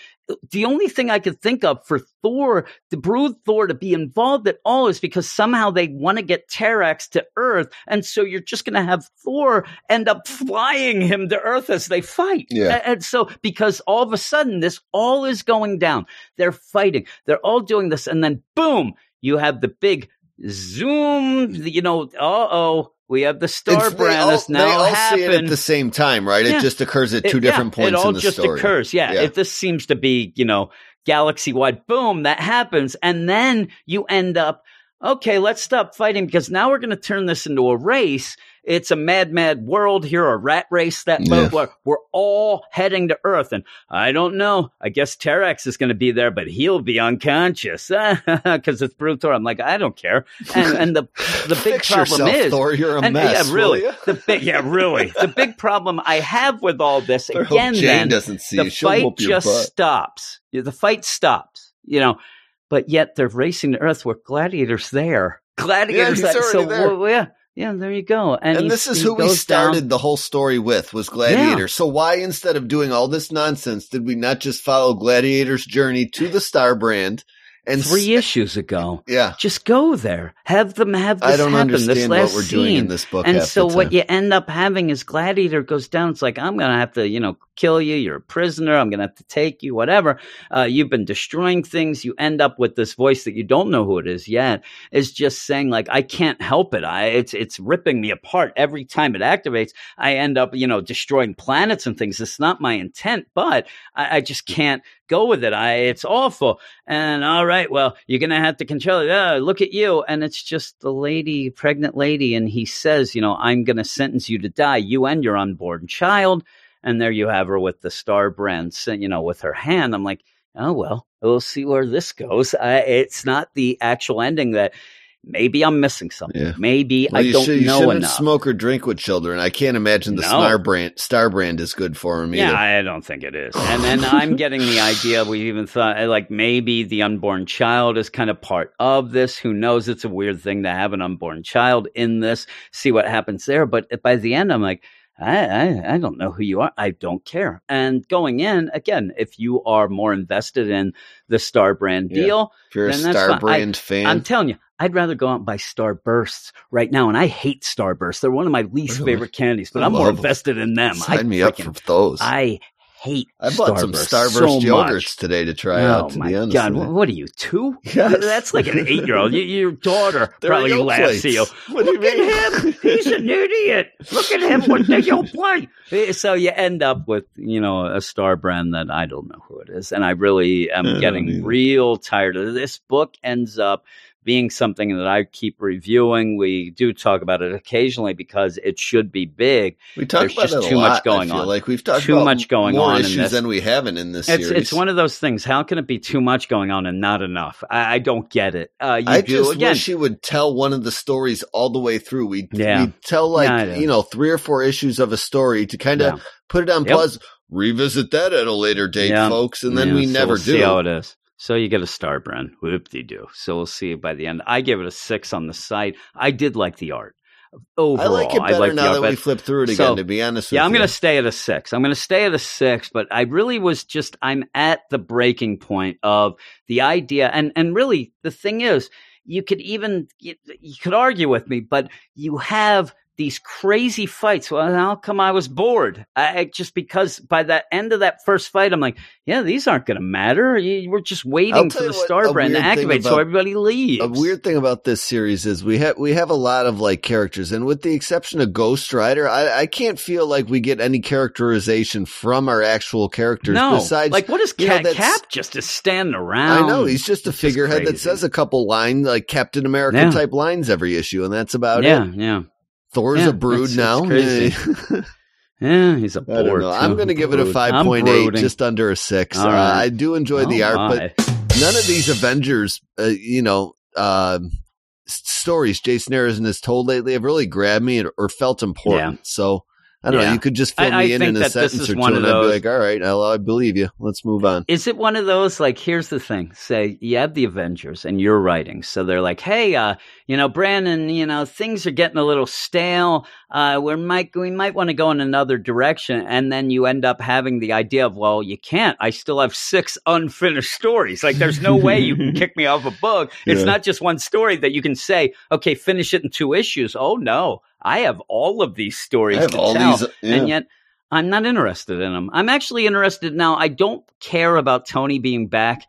The only thing I could think of for Thor, the Brood Thor, to be involved at all is because somehow they want to get Terrax to Earth. And so you're just going to have Thor end up flying him to Earth as they fight. Yeah. And so, because all of a sudden this all is going down, they're fighting, they're all doing this, and then boom, you have the big zoom, you know, uh oh, we have the Star It's- they Brand all, has they now all it at the same time, right? It just occurs at It- two different yeah, points It all in the just story. occurs. Yeah, Yeah. If this seems to be, you know, galaxy wide, boom, that happens. And then you end up, okay, let's stop fighting because now we're going to turn this into a race. It's a mad, mad world here, a rat race that Yeah. where we're all heading to Earth. And I don't know. I guess Terrax is going to be there, but he'll be unconscious because it's brutal. I'm like, I don't care. And, and the, the big problem yourself, is, Thor. You're a and, mess. yeah, really. The big, yeah, really. The big problem I have with all this again, Jane then doesn't see the you. Fight just stops. Yeah, The fight stops. You know, but yet they're racing to Earth with gladiators there. Gladiators. that, so there. well, yeah, yeah. There you go. And, And he- this is who we started down- the whole story with was Gladiator. So why instead of doing all this nonsense did we not just follow Gladiator's journey to the Star Brand and three s- issues ago. Yeah. Just go there. Have them have this I don't happen. This understand what we're scene. doing in this book. And so what you end up having is Gladiator goes down. It's like I'm gonna have to, you know, kill you. You're a prisoner. I'm gonna have to take you. Whatever. Uh, you've been destroying things. You end up with this voice that you don't know who it is yet. Is just saying like I can't help it. I it's it's ripping me apart every time it activates. I end up, you know, destroying planets and things. It's not my intent, but I, I just can't go with it. I it's awful. And all right, well, you're gonna have to control it. Uh, look at you. And it's just the lady, pregnant lady, and he says, you know, I'm gonna sentence you to die, you and your unborn child. And there you have her with the star brand, you know, with her hand. I'm like, oh well, we'll see where this goes. I, it's not the actual ending that. Maybe I'm missing something. Yeah. Maybe Well, I don't should, know enough. smoke or drink with children. I can't imagine the No. Star brand Star brand is good for him either. Yeah, I don't think it is. And then I'm getting the idea we even thought uh, like maybe the unborn child is kind of part of this. Who knows? It's a weird thing to have an unborn child in this. See what happens there. But by the end, I'm like, I, I, I don't know who you are. I don't care. And going in again, if you are more invested in the Star Brand Yeah. deal, if you're a then that's Star fine. I- brand fan, I'm telling you, I'd rather go out and buy Starbursts right now, and I hate Starbursts. They're one of my least Really? favorite candies, but I I'm more invested in them. I Sign me up for those. I hate. I bought some Starburst Starburst so yogurts much. today to try oh out. To my be honest, god! What, are you two? Yes. That's like an eight-year-old. Your daughter They're probably laughs at you. What do you Look at him. He's an idiot. Look at him with the yolk plate. Eh, So you end up with, you know, a star brand that I don't know who it is. And I really am I getting real tired of it. This book ends up being something that I keep reviewing. We do talk about it occasionally because it should be big. We talk There's about just it a too lot, much going on. Like we've talked Too much going more on issues than we haven't in this It's series. it's one of those things. How can it be too much going on and not enough? I, I don't get it. Uh, you I do just again. wish he would tell one of the stories all the way through. We Yeah. we tell like do. you know three or four issues of a story to kind of Yeah. put it on Yep. pause, revisit that at a later date, Yeah. folks, and then Yeah, we so never we'll do. See how it is. So you get a star brand. Whoop de doo. So we'll see by the end. I gave it a six on the site. I did like the art. Overall, I like it better like now that we flip through it again. So, to be honest, yeah, I'm going to stay at a six. I'm going to stay at a six, but I really was just, I'm at the breaking point of the idea. And, and really, the thing is, you could even, you, you could argue with me, but you have these crazy fights. Well, how come I was bored? I, just because by the end of that first fight, I'm like, yeah, these aren't going to matter. You, we're just waiting for the what, star brand to activate so everybody leaves. A weird thing about this series is we have we have a lot of like characters, and with the exception of Ghost Rider, I, I can't feel like we get any characterization from our actual characters. no, besides, like what is you know, Cat Cap just is standing around? I know he's just a figurehead that says a couple lines, like Captain America Yeah. type lines every issue, and that's about yeah, it. yeah. Thor's Yeah, a brood it's- it's now. crazy. Yeah, he's a I don't bored. know. I'm going to give it a 5.8, just under a six. All Uh. I do enjoy the Oh, art, but none of these Avengers, uh, you know, um s- stories Jason Aaron has told lately have really grabbed me or, or felt important. So I don't know. You could just fill I- I me in in a sentence or two, and I'd be like, "All right, I, I believe you. Let's move on." Is it one of those like here's the thing, say you have the Avengers and you're writing. So they're like, Hey, uh, you know, Branden, you know, things are getting a little stale. Uh we might we might want to go in another direction. And then you end up having the idea of, well, you can't. I still have six unfinished stories. Like there's no way you can kick me off a book. It's Yeah. not just one story that you can say, okay, finish it in two issues. Oh no. I have all of these stories to tell. these, yeah. and yet I'm not interested in them. I'm actually interested now. I don't care about Tony being back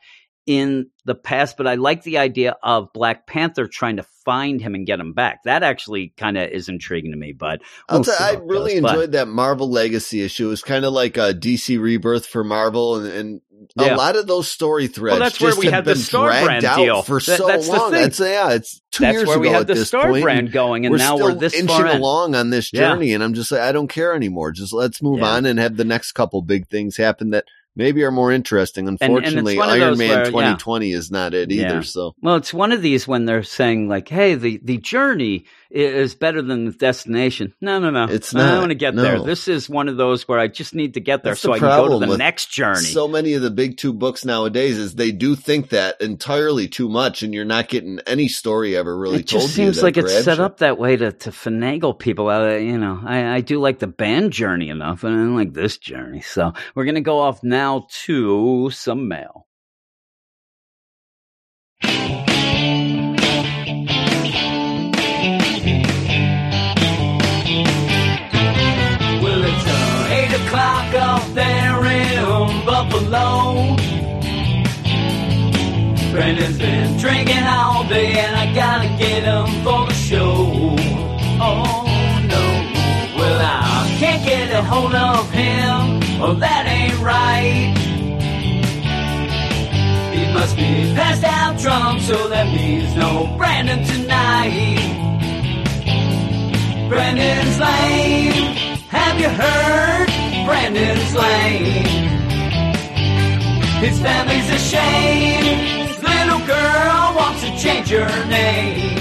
in the past, but I like the idea of Black Panther trying to find him and get him back. That actually kind of is intriguing to me. But we'll I really goes. But- enjoyed that Marvel Legacy issue. It was kind of like a DC rebirth for Marvel, and, and Yeah. a lot of those story threads. that's where we had the been Star Brand deal. for That- so that's the long. thing. That's yeah, it's two That's years where ago we had at the this Star point, brand going, and we're now we're this inching far in. along on this Yeah. journey, and I'm just like, I don't care anymore. Just let's move Yeah. on and have the next couple big things happen that maybe are more interesting. Unfortunately, one of Iron Man where, yeah. 2020 is not it either. Yeah. So Well, it's one of these when they're saying like, "Hey, the the journey is better than the destination." No, no, no. It's not. I want to get No. there. This is one of those where I just need to get there That's so the I can go to the next journey. So many of the big two books nowadays is they do think that entirely too much, and you're not getting any story ever really it told just seems like it's set you. up that way to, to finagle people. Uh, you know, I, I do like the band journey enough, and I don't like this journey. So we're gonna go off now to some mail. Branden's been drinking all day, and I gotta get him for the show. Oh no, well, I can't get a hold of him. Oh, that ain't right. He must be passed out drunk, so that means no Branden tonight. Branden's lame. Have you heard? Branden's lame. His family's ashamed. His little girl wants to change her name.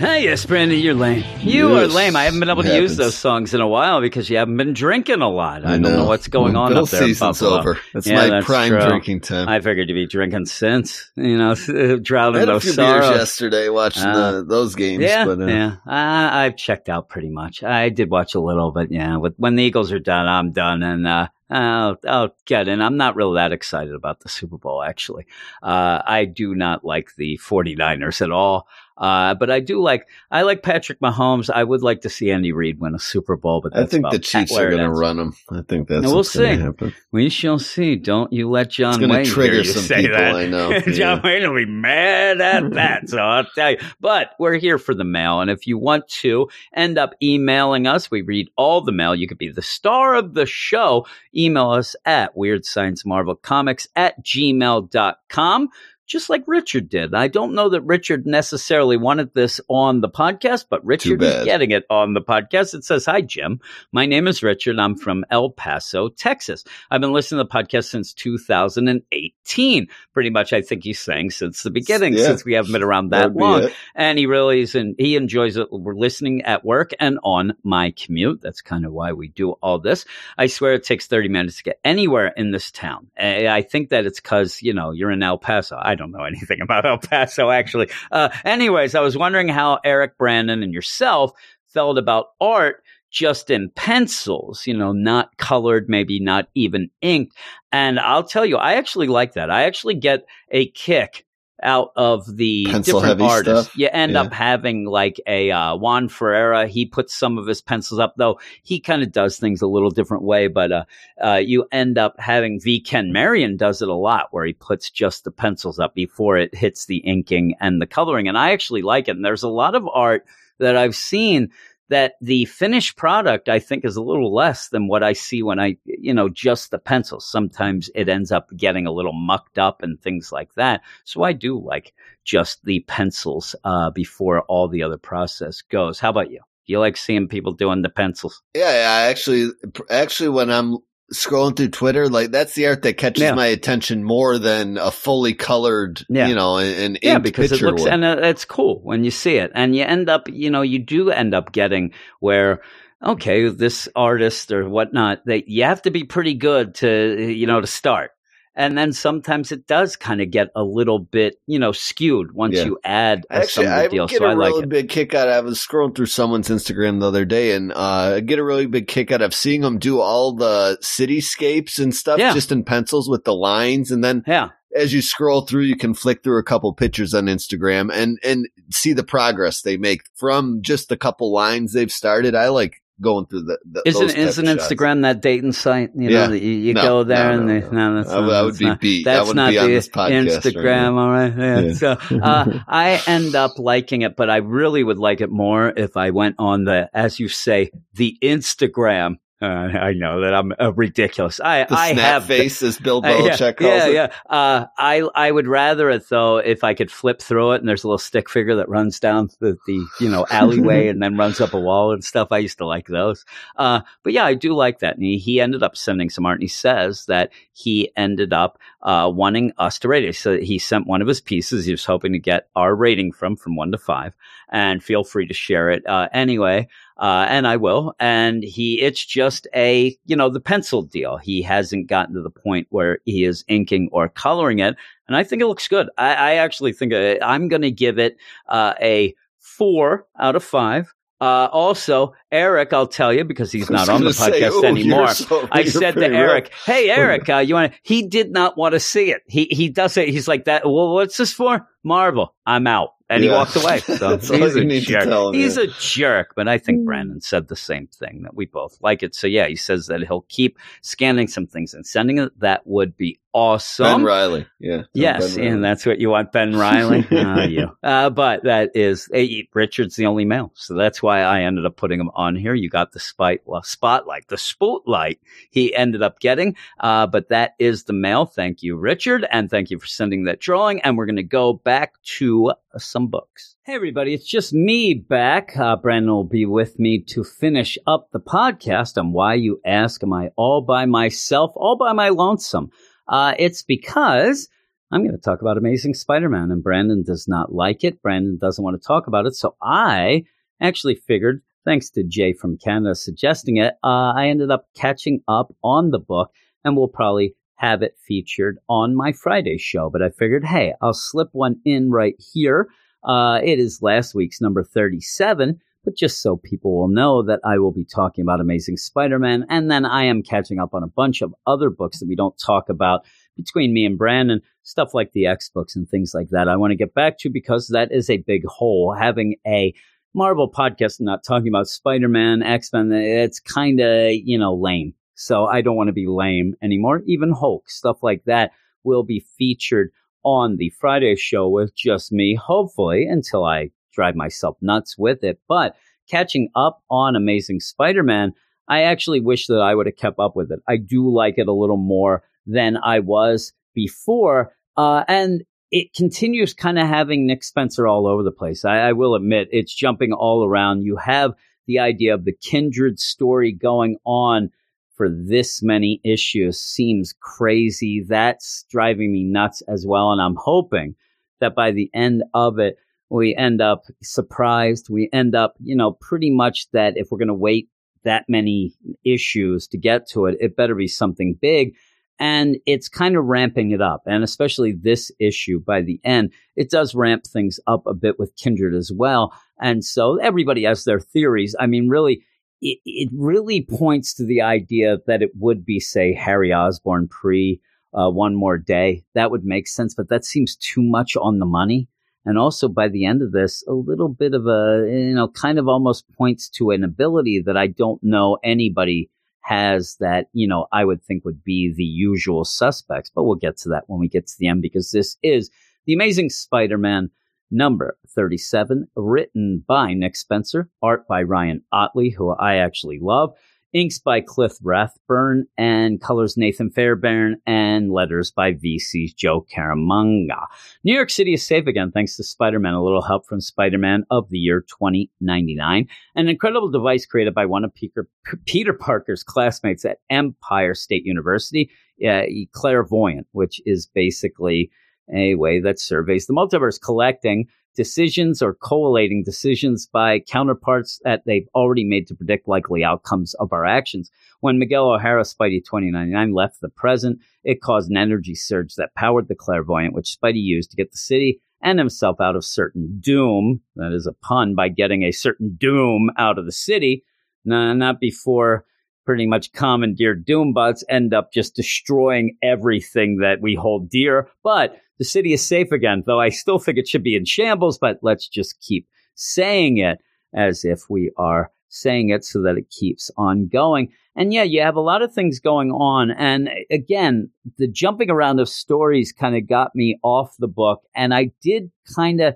Hey, yes, Branden, you're lame. You Yes, are lame. I haven't been able to happens. use those songs in a while because you haven't been drinking a lot. I, don't know what's going Well, on Bill up there. in season's Buffalo. over. It's Yeah, my that's prime true. drinking time. I figured you'd be drinking since, you know, I drowning had a those few beers sorrows. yesterday watching Uh, the, those games. Yeah, but, uh, yeah. I, I've checked out pretty much. I did watch a little, but yeah, with, when the Eagles are done, I'm done. And uh, I'll, I'll get in. I'm not really that excited about the Super Bowl, actually. Uh, I do not like the 49ers at all. Uh, but I do like I like Patrick Mahomes. I would like to see Andy Reid win a Super Bowl, but I think the Chiefs are going to run him. I think that's We'll what's going see. to happen. We shall see. Don't you let John It's Wayne trigger some say people, that. I know. John Yeah. Wayne will be mad at that. So I'll tell you. But we're here for the mail, and if you want to end up emailing us, we read all the mail. You could be the star of the show. Email us at Weird Science Marvel Comics at gmail.com. Just like Richard did. I don't know that Richard necessarily wanted this on the podcast, but Richard is getting it on the podcast. It says, Hi, Jim. My name is Richard. I'm from El Paso, Texas. I've been listening to the podcast since 2018. Pretty much, I think he's saying since the beginning, Yeah. since we haven't been around that That'd long. And he really is, and he enjoys it. We're listening at work and on my commute. That's kind of why we do all this. I swear it takes 30 minutes to get anywhere in this town. I think that it's because, you know, you're in El Paso. I don't know anything about El Paso, actually. Uh, anyways, I was wondering how Eric Branden and yourself felt about art just in pencils, you know, not colored, maybe not even inked. And I'll tell you, I actually like that. I actually get a kick out of the Pencil different artists. stuff? You end Yeah. up having like a uh, Juan Ferreyra. He puts some of his pencils up, though he kind of does things a little different way. But uh, uh, you end up having V. Ken Marion does it a lot, where he puts just the pencils up before it hits the inking and the coloring. And I actually like it. And there's a lot of art that I've seen that the finished product I think is a little less than what I see when I, you know, just the pencils. Sometimes it ends up getting a little mucked up and things like that. So I do like just the pencils uh, before all the other process goes. How about you? You like seeing people doing the pencils? Yeah, yeah. I Actually, actually, when I'm scrolling through Twitter, like that's the art that catches Yeah. my attention more than a fully colored, Yeah. you know, and, Yeah, because it looks and uh, it's cool when you see it, and you end up, you know, you do end up getting where. Okay, this artist or whatnot, they you have to be pretty good to you know to start, and then sometimes it does kind of get a little bit you know skewed once Yeah. you add uh, Actually, I deal. get So a I really it. big kick out. I was scrolling through someone's Instagram the other day, and uh, get a really big kick out of seeing them do all the cityscapes and stuff Yeah. just in pencils with the lines, and then Yeah, as you scroll through, you can flick through a couple pictures on Instagram and and see the progress they make from just the couple lines they've started. I like going through the. the isn't those isn't. Instagram that dating site? You know, Yeah. you, you No, go there no, and no, they no. that's I not, I would that's be not- beat. That's not be on the this podcast right Instagram, now. all right. Yeah. Yeah. So uh, I end up liking it, but I really would like it more if I went on the, as you say, the Instagram. Uh, I know that I'm uh, ridiculous. I The I snap have face, as Bill uh, yeah, Belichick calls yeah, it. yeah. Uh, I I would rather it though if I could flip through it and there's a little stick figure that runs down the, the you know alleyway and then runs up a wall and stuff. I used to like those. Uh, but yeah, I do like that. And he, he ended up sending some art and he says that he ended up uh, wanting us to rate it. So he sent one of his pieces. He was hoping to get our rating from from one to five. And feel free to share it uh, anyway uh, and I will. And he, it's just a, you know, the pencil deal. He hasn't gotten to the point where he is inking or coloring it, and I think it looks good. I, I actually think uh, I'm going to give it uh, a four out of five. Uh, also, Eric, I'll tell you because he's not on the say, podcast "Oh, anymore. so- I said to Eric, rough." "Hey, Eric, uh, you want?" He did not want to see it. He he does it. He's like that. Well, what's this for? Marvel. I'm out, and he walked away. So That's he's you a need to jerk. tell him, he's yeah. a jerk. But I think Branden said the same thing that we both like it. So yeah, he says that he'll keep scanning some things and sending it. That would be awesome. Ben Riley. Yeah. Yes, Riley. and that's what you want, Ben Riley. Ah, you. Uh, but that is eh, Richard's the only male, so that's why I ended up putting him on here. You got the spite, well, spotlight, the spotlight. He ended up getting, uh, but that is the male. Thank you, Richard, and thank you for sending that drawing. And we're going to go back to uh, some books. Hey, everybody, it's just me back. Uh, Branden will be with me to finish up the podcast on why you ask, am I all by myself, all by my lonesome? Uh, it's because I'm going to talk about Amazing Spider Man, and Branden does not like it. Branden doesn't want to talk about it. So I actually figured, thanks to Jay from Canada suggesting it, uh, I ended up catching up on the book, and we'll probably have it featured on my Friday show. But I figured, hey, I'll slip one in right here. Uh, it is last week's number 37. but just so people will know that I will be talking about Amazing Spider Man. And then I am catching up on a bunch of other books that we don't talk about between me and Branden, stuff like the X books and things like that. I want to get back to because that is a big hole. Having a Marvel podcast and not talking about Spider Man, X Men, it's kind of, you know, lame. So I don't want to be lame anymore. Even Hulk, stuff like that will be featured on the Friday show with just me, hopefully, until I drive myself nuts with it. But catching up on Amazing Spider Man, I actually wish that I would have kept up with it. I do like it a little more than I was before. Uh, and it continues kind of having Nick Spencer all over the place. I, I will admit it's jumping all around. You have the idea of the kindred story going on for this many issues seems crazy. That's driving me nuts as well. And I'm hoping that by the end of it, we end up surprised. We end up, you know, pretty much that if we're going to wait that many issues to get to it, it better be something big. And it's kind of ramping it up. And especially this issue by the end, it does ramp things up a bit with Kindred as well. And so everybody has their theories. I mean, really, it, it really points to the idea that it would be, say, Harry Osborn pre uh, One More Day. That would make sense, but that seems too much on the money. And also by the end of this, a little bit of a, you know, kind of almost points to an ability that I don't know anybody has that, you know, I would think would be the usual suspects. But we'll get to that when we get to the end because this is the Amazing Spider Man number 37, written by Nick Spencer, art by Ryan Ottley, who I actually love, inks by Cliff Rathburn, and colors Nathan Fairbairn, and letters by VC's Joe Caramagna. New York City is safe again thanks to Spider Man, a little help from Spider Man of the year 2099, an incredible device created by one of Peter, Parker's classmates at Empire State University, uh, Clairvoyant, which is basically a way that surveys the multiverse, collecting decisions or collating decisions by counterparts that they've already made to predict likely outcomes of our actions. When Miguel O'Hara Spidey 2099 left the present, it caused an energy surge that powered the clairvoyant, which Spidey used to get the city and himself out of certain doom. That is a pun by getting a certain doom out of the city. No, not before pretty much commandeered Doombots end up just destroying everything that we hold dear. But the city is safe again, though I still think it should be in shambles, but let's just keep saying it as if we are saying it so that it keeps on going. And yeah, you have a lot of things going on. And again, the jumping around of stories kind of got me off the book. And I did kind of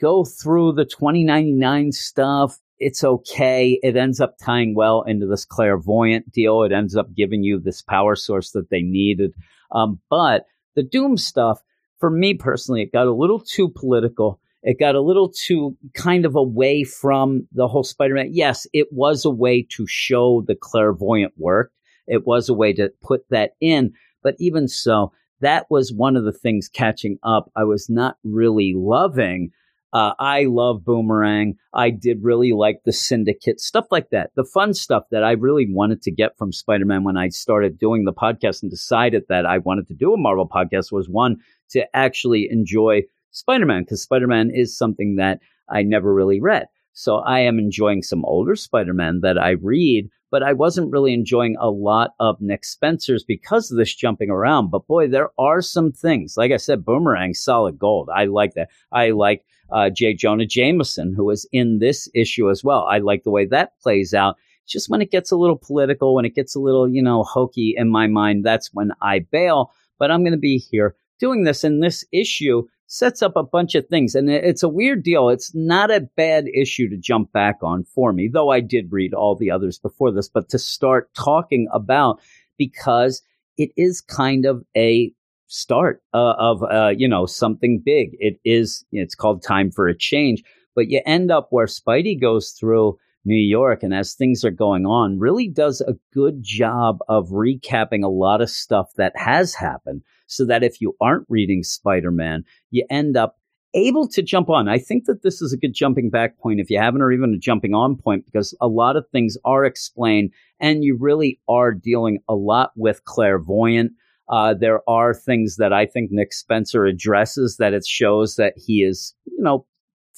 go through the 2099 stuff it's okay. It ends up tying well into this clairvoyant deal. It ends up giving you this power source that they needed. Um, but the Doom stuff, for me personally, it got a little too political. It got a little too kind of away from the whole Spider Man. Yes, it was a way to show the clairvoyant work. It was a way to put that in. But even so, that was one of the things catching up I was not really loving uh, I love Boomerang. I did really like the Syndicate, stuff like that. The fun stuff that I really wanted to get from Spider Man when I started doing the podcast and decided that I wanted to do a Marvel podcast was one to actually enjoy Spider Man because Spider Man is something that I never really read. So I am enjoying some older Spider Man that I read, but I wasn't really enjoying a lot of Nick Spencer's because of this jumping around. But boy, there are some things. Like I said, Boomerang, solid gold. I like that. I like uh, J. Jonah Jameson, who is in this issue as well. I like the way that plays out. Just when it gets a little political, when it gets a little, you know, hokey in my mind, that's when I bail. But I'm going to be here doing this. And this issue sets up a bunch of things. And it's a weird deal. It's not a bad issue to jump back on for me, though I did read all the others before this, but to start talking about because it is kind of a start uh, of uh, you know something big. It is it's called time for a change, but you end up where Spidey goes through New York and as things are going on, really does a good job of recapping a lot of stuff that has happened, so that if you aren't reading Spider Man, you end up able to jump on. I think that this is a good jumping back point if you haven't, or even a jumping on point, because a lot of things are explained and you really are dealing a lot with clairvoyant uh, there are things that I think Nick Spencer addresses that it shows that he is, you know,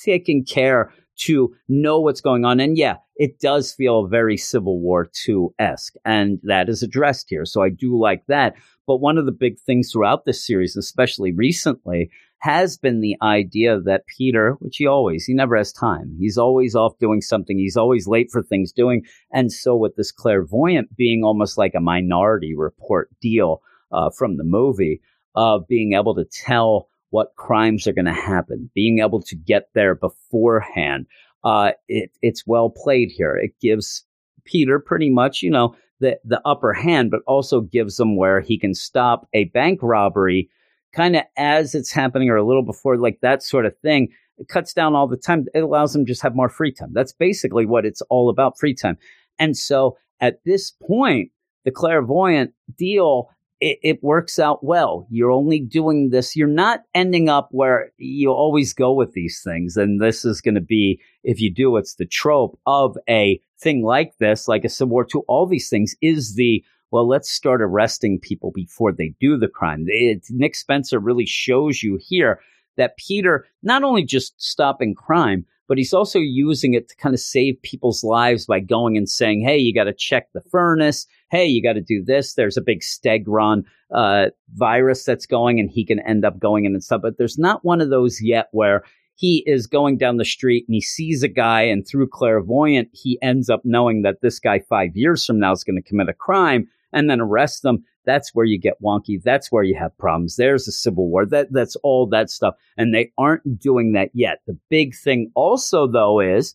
taking care to know what's going on. And yeah, it does feel very Civil War II esque, and that is addressed here. So I do like that. But one of the big things throughout this series, especially recently, has been the idea that Peter, which he always, he never has time. He's always off doing something. He's always late for things doing. And so with this clairvoyant being almost like a minority report deal uh, from the movie of being able to tell what crimes are going to happen, being able to get there beforehand, uh, it, it's well played here. It gives Peter pretty much, you know, the, the upper hand, but also gives him where he can stop a bank robbery kind of as it's happening or a little before, like that sort of thing. It cuts down all the time. It allows to just have more free time. That's basically what it's all about free time. And so at this point, the clairvoyant deal, it, it, works out well. You're only doing this. You're not ending up where you always go with these things. And this is going to be, if you do, it's the trope of a thing like this, like a Civil War II. All these things is the well, let's start arresting people before they do the crime. It, Nick Spencer really shows you here that Peter not only just stopping crime, but he's also using it to kind of save people's lives by going and saying, "Hey, you got to check the furnace. Hey, you got to do this. There's a big Stegron uh, virus that's going, and he can end up going in and stuff." But there's not one of those yet where he is going down the street and he sees a guy, and through clairvoyant, he ends up knowing that this guy five years from now is going to commit a crime and then arrest them. That's where you get wonky. That's where you have problems. There's a civil war. That that's all that stuff. And they aren't doing that yet. The big thing also though is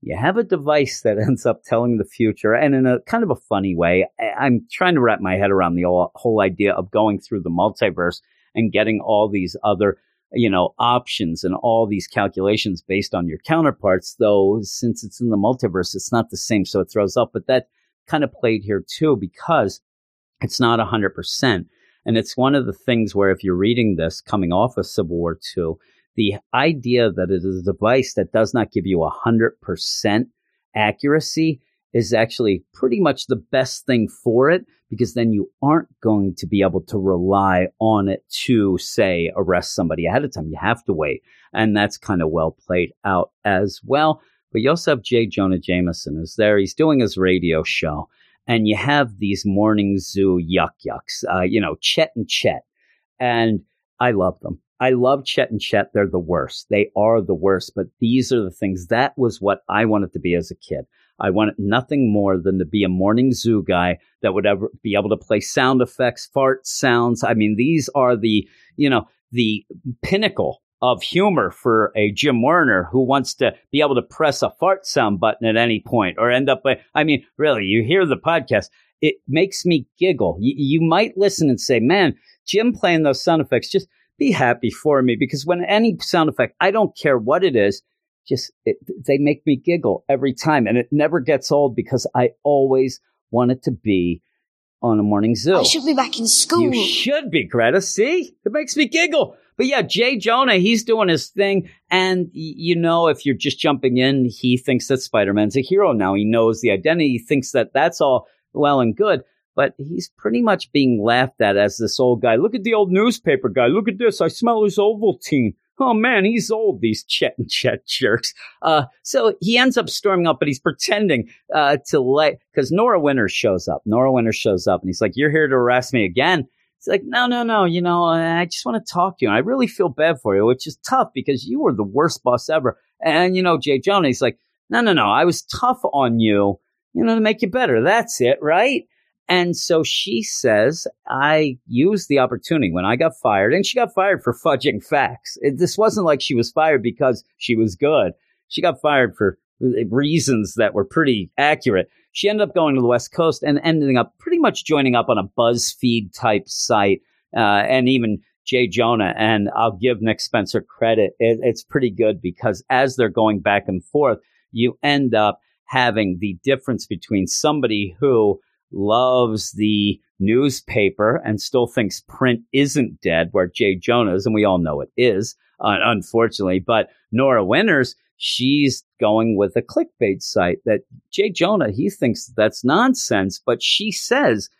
you have a device that ends up telling the future and in a kind of a funny way. I'm trying to wrap my head around the whole idea of going through the multiverse and getting all these other you know options and all these calculations based on your counterparts though since it's in the multiverse it's not the same so it throws up but that kind of played here too because it's not 100%. And it's one of the things where if you're reading this coming off of Civil War II, the idea that it is a device that does not give you 100% accuracy is actually pretty much the best thing for it because then you aren't going to be able to rely on it to say arrest somebody ahead of time. You have to wait. And that's kind of well played out as well. But you also have J. Jonah Jameson who's there. He's doing his radio show. And you have these morning zoo yuck yucks, uh, you know, Chet and Chet. And I love them. I love Chet and Chet. They're the worst. They are the worst. But these are the things. That was what I wanted to be as a kid. I wanted nothing more than to be a morning zoo guy that would ever be able to play sound effects, fart sounds. I mean, these are the, you know, the pinnacle of humor for a Jim Werner who wants to be able to press a fart sound button at any point or end up I mean, really, you hear the podcast, it makes me giggle. You, you might listen and say, man, Jim playing those sound effects, just be happy for me because when any sound effect, I don't care what it is, just it, they make me giggle every time and it never gets old because I always want it to be on a morning zoo. I should be back in school. You should be, Greta. See? It makes me giggle. But yeah, Jay Jonah, he's doing his thing. And, you know, if you're just jumping in, he thinks that Spider Man's a hero now. He knows the identity. He thinks that that's all well and good. But he's pretty much being laughed at as this old guy. Look at the old newspaper guy. Look at this. I smell his Ovaltine. Oh man, he's old, these Chet and Chet jerks. Uh, so he ends up storming up, but he's pretending, uh, to let, cause Nora Winters shows up. Nora Winters shows up and he's like, you're here to arrest me again. He's like, no, no, no. You know, I just want to talk to you. I really feel bad for you, which is tough because you were the worst boss ever. And, you know, Jay Jonah, he's like, no, no, no. I was tough on you, you know, to make you better. That's it, right? And so she says, I used the opportunity when I got fired, and she got fired for fudging facts. It, this wasn't like she was fired because she was good. She got fired for reasons that were pretty accurate. She ended up going to the West Coast and ending up pretty much joining up on a BuzzFeed type site, uh, and even Jay Jonah. And I'll give Nick Spencer credit. It, it's pretty good because as they're going back and forth, you end up having the difference between somebody who loves the newspaper and still thinks print isn't dead, where Jay Jonah's, and we all know it is, uh, unfortunately. But Nora Winters, she's going with a clickbait site that Jay Jonah, he thinks that's nonsense, but she says,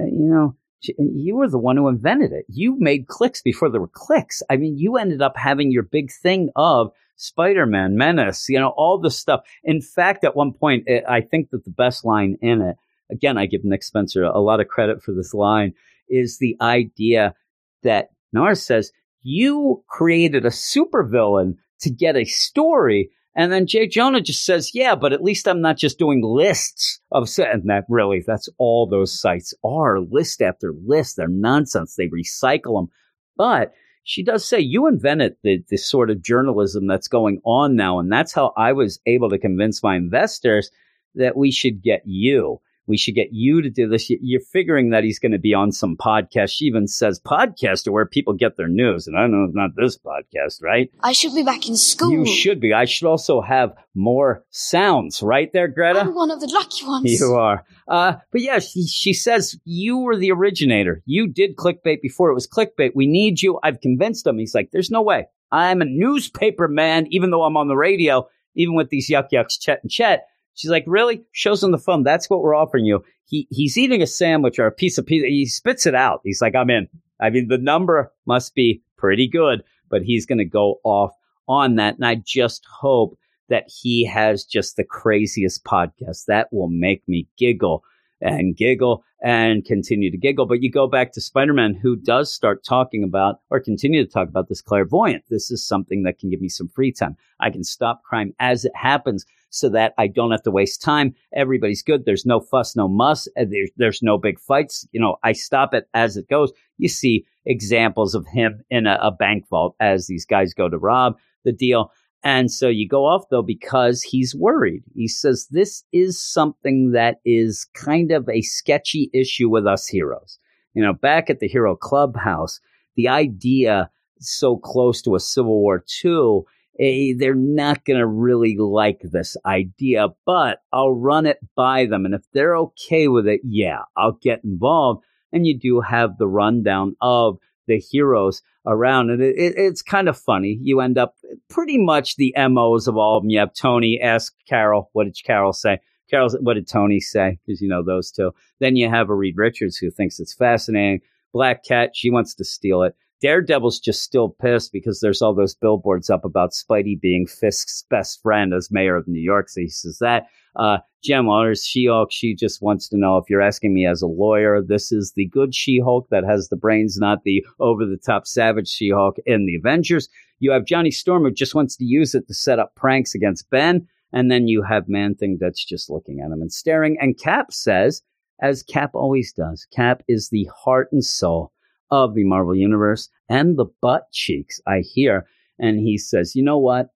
uh, you know, you were the one who invented it. You made clicks before there were clicks. I mean, you ended up having your big thing of Spider Man, Menace, you know, all this stuff. In fact, at one point, I think that the best line in it, again, I give Nick Spencer a lot of credit for this line, is the idea that Norris says, You created a supervillain to get a story. And then Jay Jonah just says, yeah, but at least I'm not just doing lists of, and that really, that's all those sites are list after list. They're nonsense. They recycle them. But she does say you invented the, the sort of journalism that's going on now. And that's how I was able to convince my investors that we should get you we should get you to do this. You're figuring that he's going to be on some podcast. She even says podcast where people get their news. And I know it's not this podcast, right? I should be back in school. You should be. I should also have more sounds, right there, Greta? I'm one of the lucky ones. You are. Uh, but yeah, she, she says you were the originator. You did clickbait before it was clickbait. We need you. I've convinced him. He's like, there's no way. I'm a newspaper man, even though I'm on the radio, even with these yuck yucks, Chet and Chet. She's like, really? Shows him the phone. That's what we're offering you. He he's eating a sandwich or a piece of pizza. He spits it out. He's like, I'm in. I mean, the number must be pretty good, but he's going to go off on that. And I just hope that he has just the craziest podcast that will make me giggle and giggle and continue to giggle. But you go back to Spider Man, who does start talking about or continue to talk about this clairvoyant. This is something that can give me some free time. I can stop crime as it happens so that I don't have to waste time. Everybody's good. There's no fuss, no muss. Uh, there's, there's no big fights. You know, I stop it as it goes. You see examples of him in a, a bank vault as these guys go to rob the deal. And so you go off though because he's worried. He says this is something that is kind of a sketchy issue with us heroes. You know, back at the Hero Clubhouse, the idea so close to a Civil War II eh, they're not going to really like this idea, but I'll run it by them. And if they're okay with it, yeah, I'll get involved. And you do have the rundown of the heroes around. And it, it, it's kind of funny. You end up pretty much the MOs of all of them. You have Tony ask Carol, what did Carol say? Carol, what did Tony say? Because you know those two. Then you have a Reed Richards who thinks it's fascinating. Black Cat, she wants to steal it. Daredevil's just still pissed because there's all those billboards up about Spidey being Fisk's best friend as mayor of New York. So he says that. Uh, Jen Walters, She Hulk, she just wants to know if you're asking me as a lawyer, this is the good She Hulk that has the brains, not the over the top savage She Hulk in the Avengers. You have Johnny Storm who just wants to use it to set up pranks against Ben. And then you have Man Thing that's just looking at him and staring. And Cap says, as Cap always does, Cap is the heart and soul of the Marvel Universe and the butt cheeks, I hear. And he says, you know what?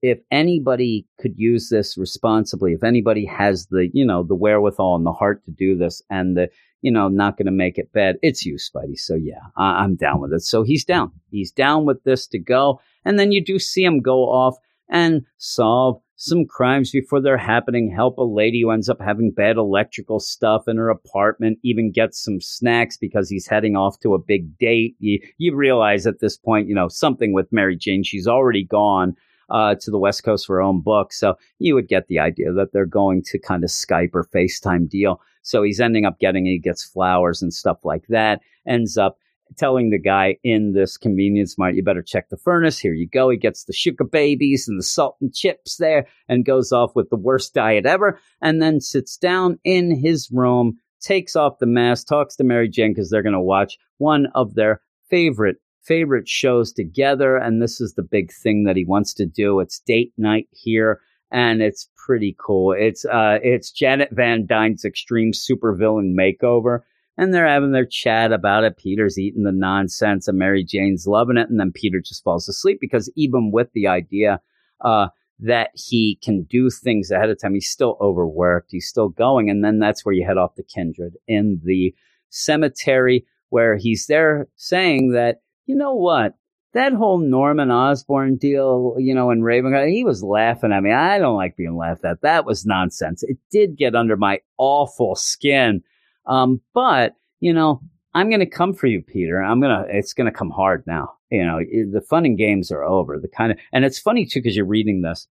If anybody could use this responsibly, if anybody has the, you know, the wherewithal and the heart to do this and the, you know, not going to make it bad, it's you, Spidey. So yeah, I- I'm down with it. So he's down. He's down with this to go. And then you do see him go off and solve some crimes before they're happening, help a lady who ends up having bad electrical stuff in her apartment, even get some snacks because he's heading off to a big date. You, you realize at this point, you know, something with Mary Jane, she's already gone. Uh, to the West Coast for her own book. So you would get the idea that they're going to kind of Skype or FaceTime deal. So he's ending up getting, he gets flowers and stuff like that, ends up telling the guy in this convenience mart, you better check the furnace. Here you go. He gets the sugar babies and the salt and chips there and goes off with the worst diet ever and then sits down in his room, takes off the mask, talks to Mary Jane because they're going to watch one of their favorite favorite shows together and this is the big thing that he wants to do it's date night here and it's pretty cool it's uh it's janet van dyne's extreme supervillain makeover and they're having their chat about it. Peter's eating the nonsense, and Mary Jane's loving it, and then Peter just falls asleep because even with the idea uh, that he can do things ahead of time, he's still overworked. He's still going, and then that's where you head off to Kindred in the cemetery, where he's there saying that you know what. That whole Norman Osborn deal, you know, in Raven, he was laughing at me. I don't like being laughed at. That was nonsense. It did get under my awful skin um, but you know, I'm going to come for you, Peter. I'm to, it's going to come hard now. You know, the fun and games are over. The kind of, and it's funny too, because you're reading this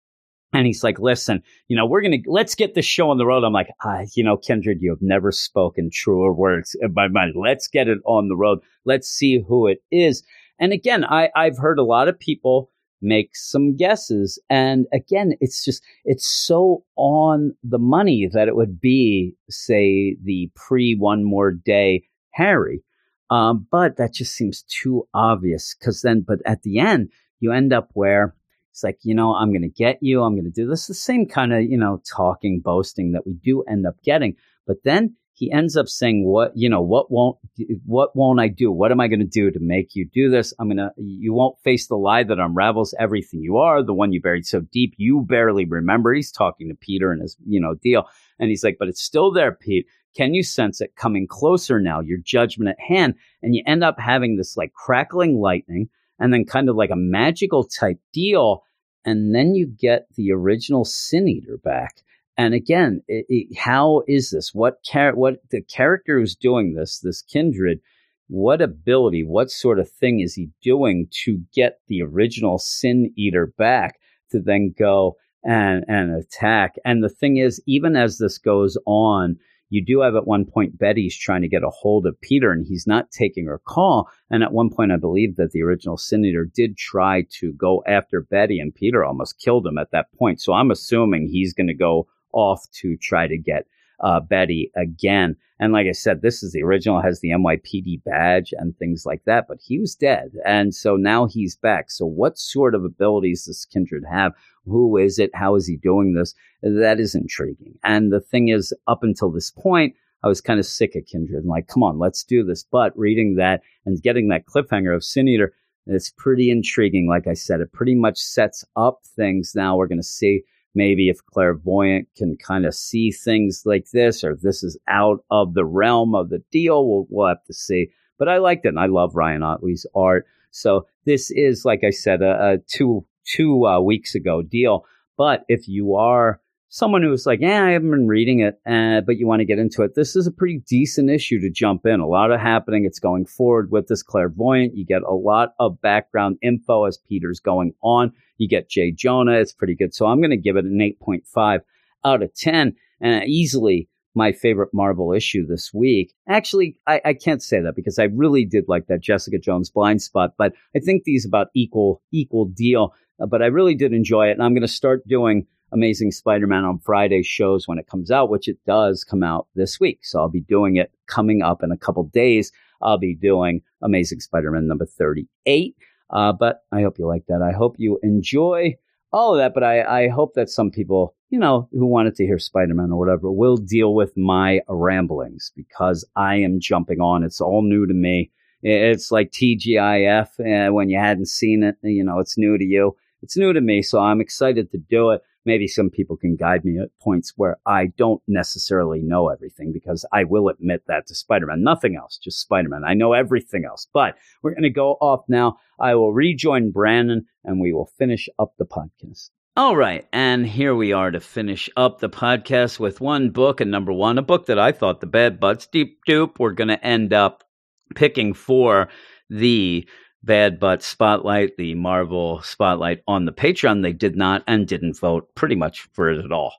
and he's like, listen, you know, we're to, let's get this show on the road. I'm like, ah, you know, Kindred, you have never spoken truer words in my mind. Let's get it on the road. Let's see who it is. And again, I, I've heard a lot of people make some guesses. And again, it's just, it's so on the money that it would be, say, the pre one more day Harry. Um, but that just seems too obvious because then, but at the end, you end up where it's like, you know, I'm going to get you. I'm going to do this. The same kind of, you know, talking, boasting that we do end up getting. But then he ends up saying, what, you know, what won't, what won't I do? What am I going to do to make you do this? I'm going to, you won't face the lie that unravels everything you are, the one you buried so deep you barely remember. He's talking to Peter and his, you know, deal. And he's like, but it's still there, Pete. Can you sense it coming closer now? Your judgment at hand. And you end up having this like crackling lightning and then kind of like a magical type deal. And then you get the original Sin Eater back. And again, it, it, how is this? What char- what the character who's doing this, this kindred, what ability, what sort of thing is he doing to get the original Sin Eater back to then go and and attack? And the thing is, even as this goes on, you do have at one point Betty's trying to get a hold of Peter and he's not taking her call. And at one point, I believe that the original Sin Eater did try to go after Betty and Peter almost killed him at that point. So I'm assuming he's going to go off to try to get uh, Betty again. And like I said, this is the original, has the NYPD badge and things like that, but he was dead. And so now he's back. So what sort of abilities does Kindred have? Who is it? How is he doing this? That is intriguing. And the thing is, up until this point, I was kind of sick of Kindred and like, come on, let's do this. But reading that and getting that cliffhanger of Sin Eater, it's pretty intriguing. Like I said, it pretty much sets up things. Now we're going to see maybe if clairvoyant can kind of see things like this, or this is out of the realm of the deal, we'll, we'll have to see. But I liked it, and I love Ryan Ottley's art. So this is, like I said, a, a two two uh, weeks ago deal. But if you are someone who's like, yeah, I haven't been reading it, uh, but you want to get into it, this is a pretty decent issue to jump in. A lot of happening. It's going forward with this clairvoyant. You get a lot of background info as Peter's going on. You get Jay Jonah. It's pretty good. So I'm going to give it an 8.5 out of 10 and easily my favorite Marvel issue this week. Actually, I, I, can't say that because I really did like that Jessica Jones blind spot, but I think these about equal, equal deal. Uh, but I really did enjoy it. And I'm going to start doing Amazing Spider-Man on Friday shows when it comes out, which it does come out this week. So I'll be doing it coming up in a couple days. I'll be doing Amazing Spider-Man number 38. Uh, but I hope you like that. I hope you enjoy all of that. But I, I hope that some people, you know, who wanted to hear Spider-Man or whatever will deal with my ramblings because I am jumping on. It's all new to me. It's like TGIF uh, when you hadn't seen it. You know, it's new to you it's new to me, so I'm excited to do it. Maybe some people can guide me at points where I don't necessarily know everything because I will admit that to Spider Man. Nothing else, just Spider Man. I know everything else, but we're going to go off now. I will rejoin Branden and we will finish up the podcast. All right, and here we are to finish up the podcast with one book, and number one, a book that I thought the Bad Butts Deep Dupe were going to end up picking for the Bad Butt Spotlight, the Marvel Spotlight on the Patreon. They did not and didn't vote pretty much for it at all.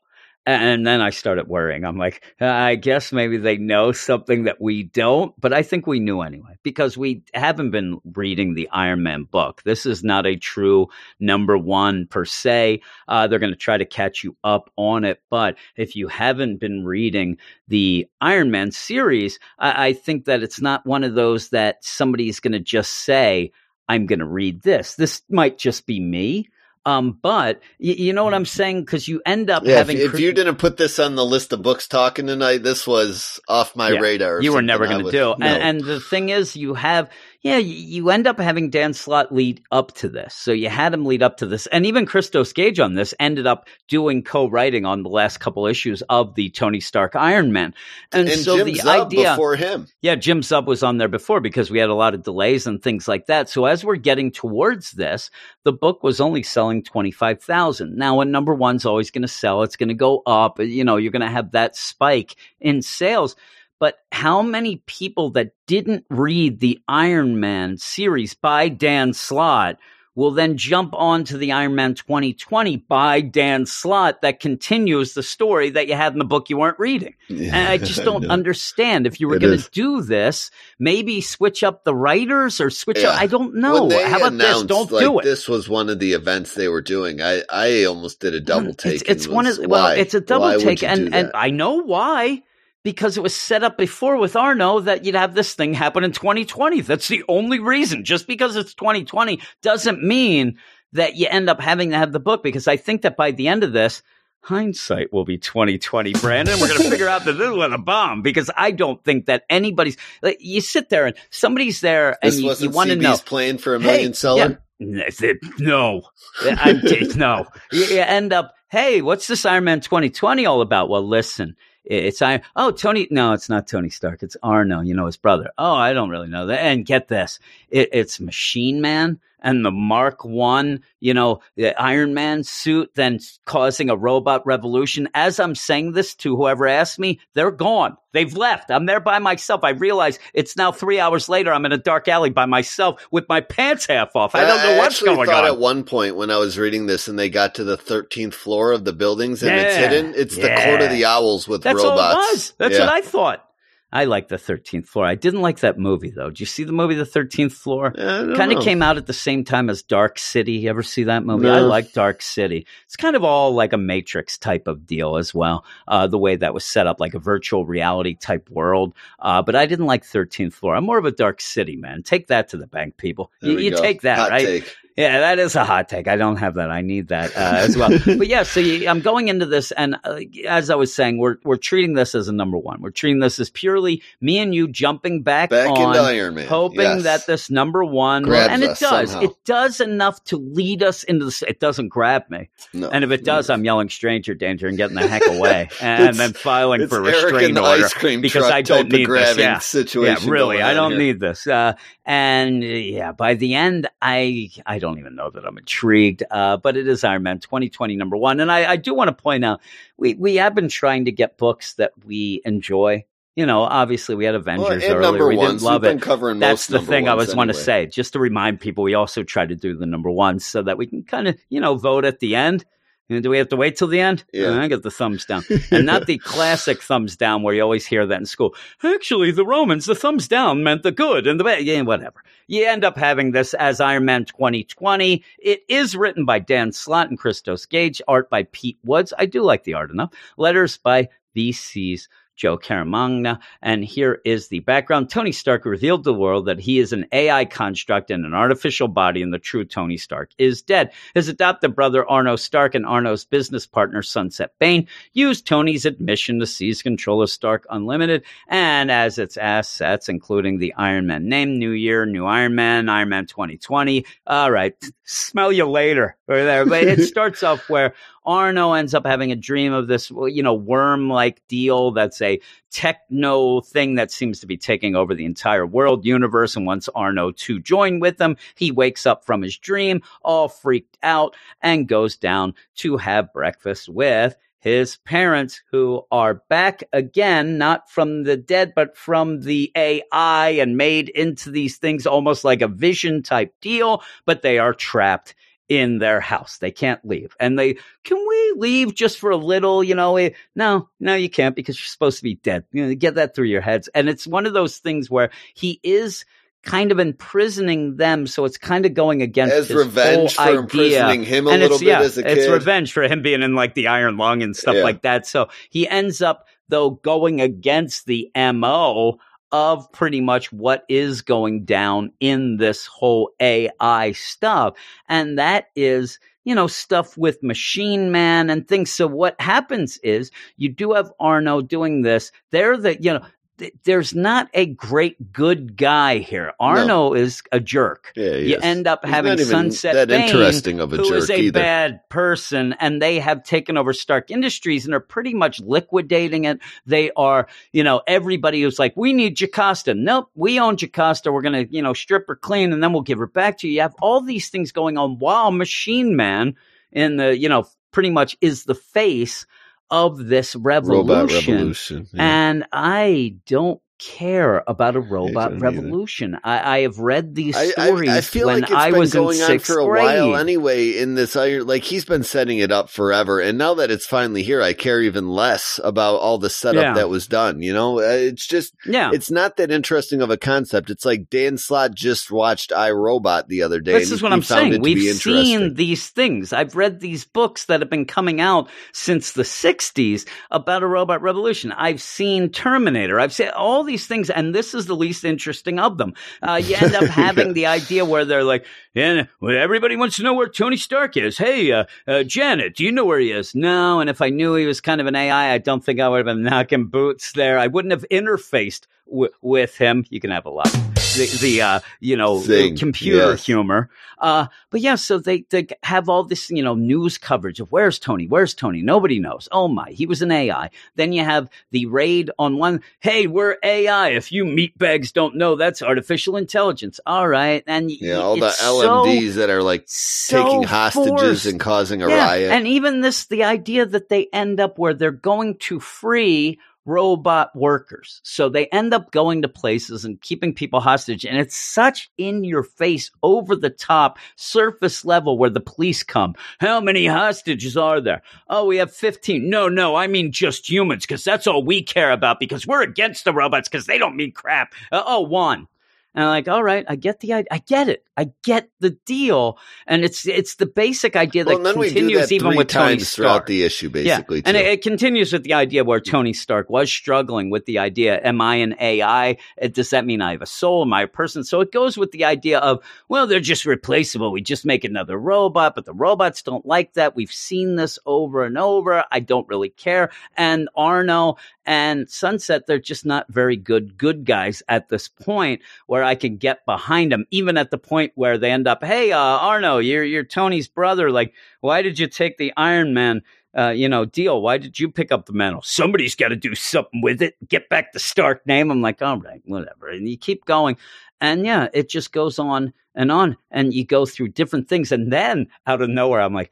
And then I started worrying. I'm like, I guess maybe they know something that we don't, but I think we knew anyway because we haven't been reading the Iron Man book. This is not a true number one per se. Uh, they're going to try to catch you up on it. But if you haven't been reading the Iron Man series, I, I think that it's not one of those that somebody's going to just say, I'm going to read this. This might just be me um, but y- you know what I'm saying? Because you end up yeah, having. If, if, you didn't put this on the list of books talking tonight, this was off my yeah, radar. You were never going to do. No. And, and, the thing is, you have yeah, you end up having Dan Slott lead up to this. So you had him lead up to this. And even Christos Gage on this ended up doing co-writing on the last couple issues of the Tony Stark Iron Man. And, and so Jim the Zub idea before him. Yeah, Jim Zub was on there before because we had a lot of delays and things like that. So as we're getting towards this, the book was only selling 25,000. Now a number one's always going to sell. It's going to go up. You know, you're going to have that spike in sales but how many people that didn't read the Iron Man series by Dan Slott will then jump on to the Iron Man 2020 by Dan Slott that continues the story that you had in the book you weren't reading. And I just don't know. understand. If you were going to do this, maybe switch up the writers or switch Yeah. up. I don't know. How about this? Don't like, do it. This was one of the events they were doing. I, I almost did a mm, double take. It's, it's one of was, well, it's a double would take, and and? I know why. Because it was set up before with Arno that you'd have this thing happen in 2020. That's the only reason. Just because it's 2020 doesn't mean that you end up having to have the book. Because I think that by the end of this, hindsight will be 2020, Branden. We're going to figure out that this was a bomb. Because I don't think that anybody's. Like, you sit there and somebody's there, and this you, you want to know. playing for a Hey, million seller. yeah, no, I, no. You, you end up, hey, what's this Iron Man 2020 all about? Well, listen, it's I Oh, Tony. No, it's not Tony Stark. It's Arno. You know his brother. Oh, I don't really know that. And get this, it, it's Machine Man and the Mark One. You know, the Iron Man suit, then causing a robot revolution. As I'm saying this to whoever asked me, they're gone. They've left. I'm there by myself. I realize it's now three hours later. I'm in a dark alley by myself with my pants half off. I don't know what's actually going thought on. at one point when I was reading this and they got to the 13th floor of the buildings and it's hidden, it's the. Court of the Owls with That's robots. all it was. That's Yeah. what I thought. I like the 13th floor. I didn't like that movie though. Did you see the movie The 13th Floor? Kind of came out at the same time as Dark City. You ever see that movie? I like Dark City. It's kind of all like a Matrix type of deal as well. Uh, the way that was set up, like a virtual reality type world. Uh, but I didn't like 13th Floor. I'm more of a Dark City man. Take that to the bank, people. There You, you take that, Hot right? take. Yeah, that is a hot take. I don't have that. I need that uh, as well. but yeah, so you, I'm going into this, and uh, as I was saying, we're we're treating this as a number one. We're treating this as purely me and you jumping back, Back on, Iron Man. hoping Yes. that this number one, Grabs and it does, somehow. it does enough to lead us into this. It doesn't grab me, No. and if it does, I'm yelling "stranger danger" and getting the heck away, and then filing for Eric restraint in order because I don't need this. Yeah. situation. Yeah, really, I don't here. need this. Uh, and yeah, by the end, I I don't even know that I'm intrigued. Uh, but it is Iron Man 2020 number one, and I, I do want to point out we we have been trying to get books that we enjoy. You know, obviously we had Avengers Well, earlier. we ones, didn't love we've it. covering That's the thing I was want to say. Just to remind people, we also try to do the number ones so that we can kind of you know vote at the end. And do we have to wait till the end? Yeah. I get the thumbs down, and not the classic thumbs down where you always hear that in school. Actually, the Romans, the thumbs down meant the good and the bad. Yeah, whatever. You end up having this as Iron Man 2020. It is written by Dan Slott and Christos Gage, art by Pete Woods. I do like the art enough. Letters by VC's Joe Caramagna. And here is the background. Tony Stark revealed to the world that he is an AI construct in an artificial body, and the true Tony Stark is dead. His adopted brother Arno Stark and Arno's business partner Sunset Bain used Tony's admission to seize control of Stark Unlimited and as its assets, including the Iron Man name, New Year, New Iron Man, Iron Man 2020. All right, smell you later. There, but it starts off where Arno ends up having a dream of this, you know, worm-like deal that's a techno thing that seems to be taking over the entire world universe and wants Arno to join with them. He wakes up from his dream, all freaked out, and goes down to have breakfast with his parents, who are back again, not from the dead, but from the AI and made into these things almost like a vision type deal, but they are trapped in their house. They can't leave. And they, can we leave just for a little? You know, eh, no, no, you can't because you're supposed to be dead. You know, get that through your heads. And it's one of those things where he is kind of imprisoning them. So it's kind of going against As his revenge whole for idea. imprisoning him a And little bit yeah, as a It's kid. revenge for him being in like the Iron Lung and stuff Yeah. like that. So he ends up though going against the MO of pretty much what is going down in this whole AI stuff. And that is, you know, stuff with Machine Man and things. So what happens is you do have Arno doing this. They're the, you know, th- there's not a great good guy here. Arno is a jerk. Yeah, you is. end up He's having Sunset that Bain, interesting of a who is jerk a either. bad person, and they have taken over Stark Industries and are pretty much liquidating it. They are, you know, everybody who's like, we need Jocasta. Nope, we own Jocasta. We're gonna, you know, strip her clean, and then we'll give her back to you. You have all these things going on while Machine Man in the, you know, pretty much is the face of this revolution. revolution. yeah. And I don't care about a robot revolution. I, I have read these stories I, I feel when like it's I been was going on for a grade. while anyway. In this, like he's been setting it up forever, and now that it's finally here, I care even less about all the setup Yeah. that was done. You know, Uh, it's just yeah, it's not that interesting of a concept. It's like Dan Slott just watched iRobot the other day. This is what I'm saying. We've seen these things. I've read these books that have been coming out since the 60s about a robot revolution. I've seen Terminator. I've seen all these things, and this is the least interesting of them. Uh, you end up having the idea where they're like, yeah, well, everybody wants to know where Tony Stark is. Hey, uh, uh, Janet, do you know where he is? No. And if I knew he was kind of an AI, I don't think I would have been knocking boots there. I wouldn't have interfaced w- with him. You can have a lot. The, the uh, you know, Zing. computer Yes. humor. Uh, but yeah, so they, they have all this, you know, news coverage of where's Tony? Where's Tony? Nobody knows. Oh my, he was an AI. Then you have the raid on one. Hey, we're AI. If you meatbags don't know, that's artificial intelligence. All right. And y- Yeah, all the it's so- LMDs that are like so taking hostages forced. and causing a Yeah, riot. And even this, the idea that they end up where they're going to free robot workers. So they end up going to places and keeping people hostage. And it's such in your face, over the top, surface level where the police come. How many hostages are there? Oh, we have 15. No, no, I mean just humans because that's all we care about because we're against the robots because they don't mean crap. Uh, oh, one. And I'm like, all right, I get the idea. I get it. I get the deal. And it's it's the basic idea that and then we do continues that even with Tony times throughout Stark. the issue, basically. yeah. And it, it continues with the idea where Tony Stark was struggling with the idea: Am I an AI? Uh, Does that mean I have a soul? Am I a person? So it goes with the idea of, well, they're just replaceable. We just make another robot, but the robots don't like that. We've seen this over and over. I don't really care. And Arno and Sunset, they're just not very good good guys at this point where I can get behind them, even at the point where they end up, hey, uh, Arno, you're you're Tony's brother. Like, why did you take the Iron Man? Uh, you know, deal. Why did you pick up the mantle? Somebody's got to do something with it. Get back the Stark name. I'm like, all right, whatever. And you keep going, and yeah, it just goes on and on, and you go through different things, and then out of nowhere, I'm like,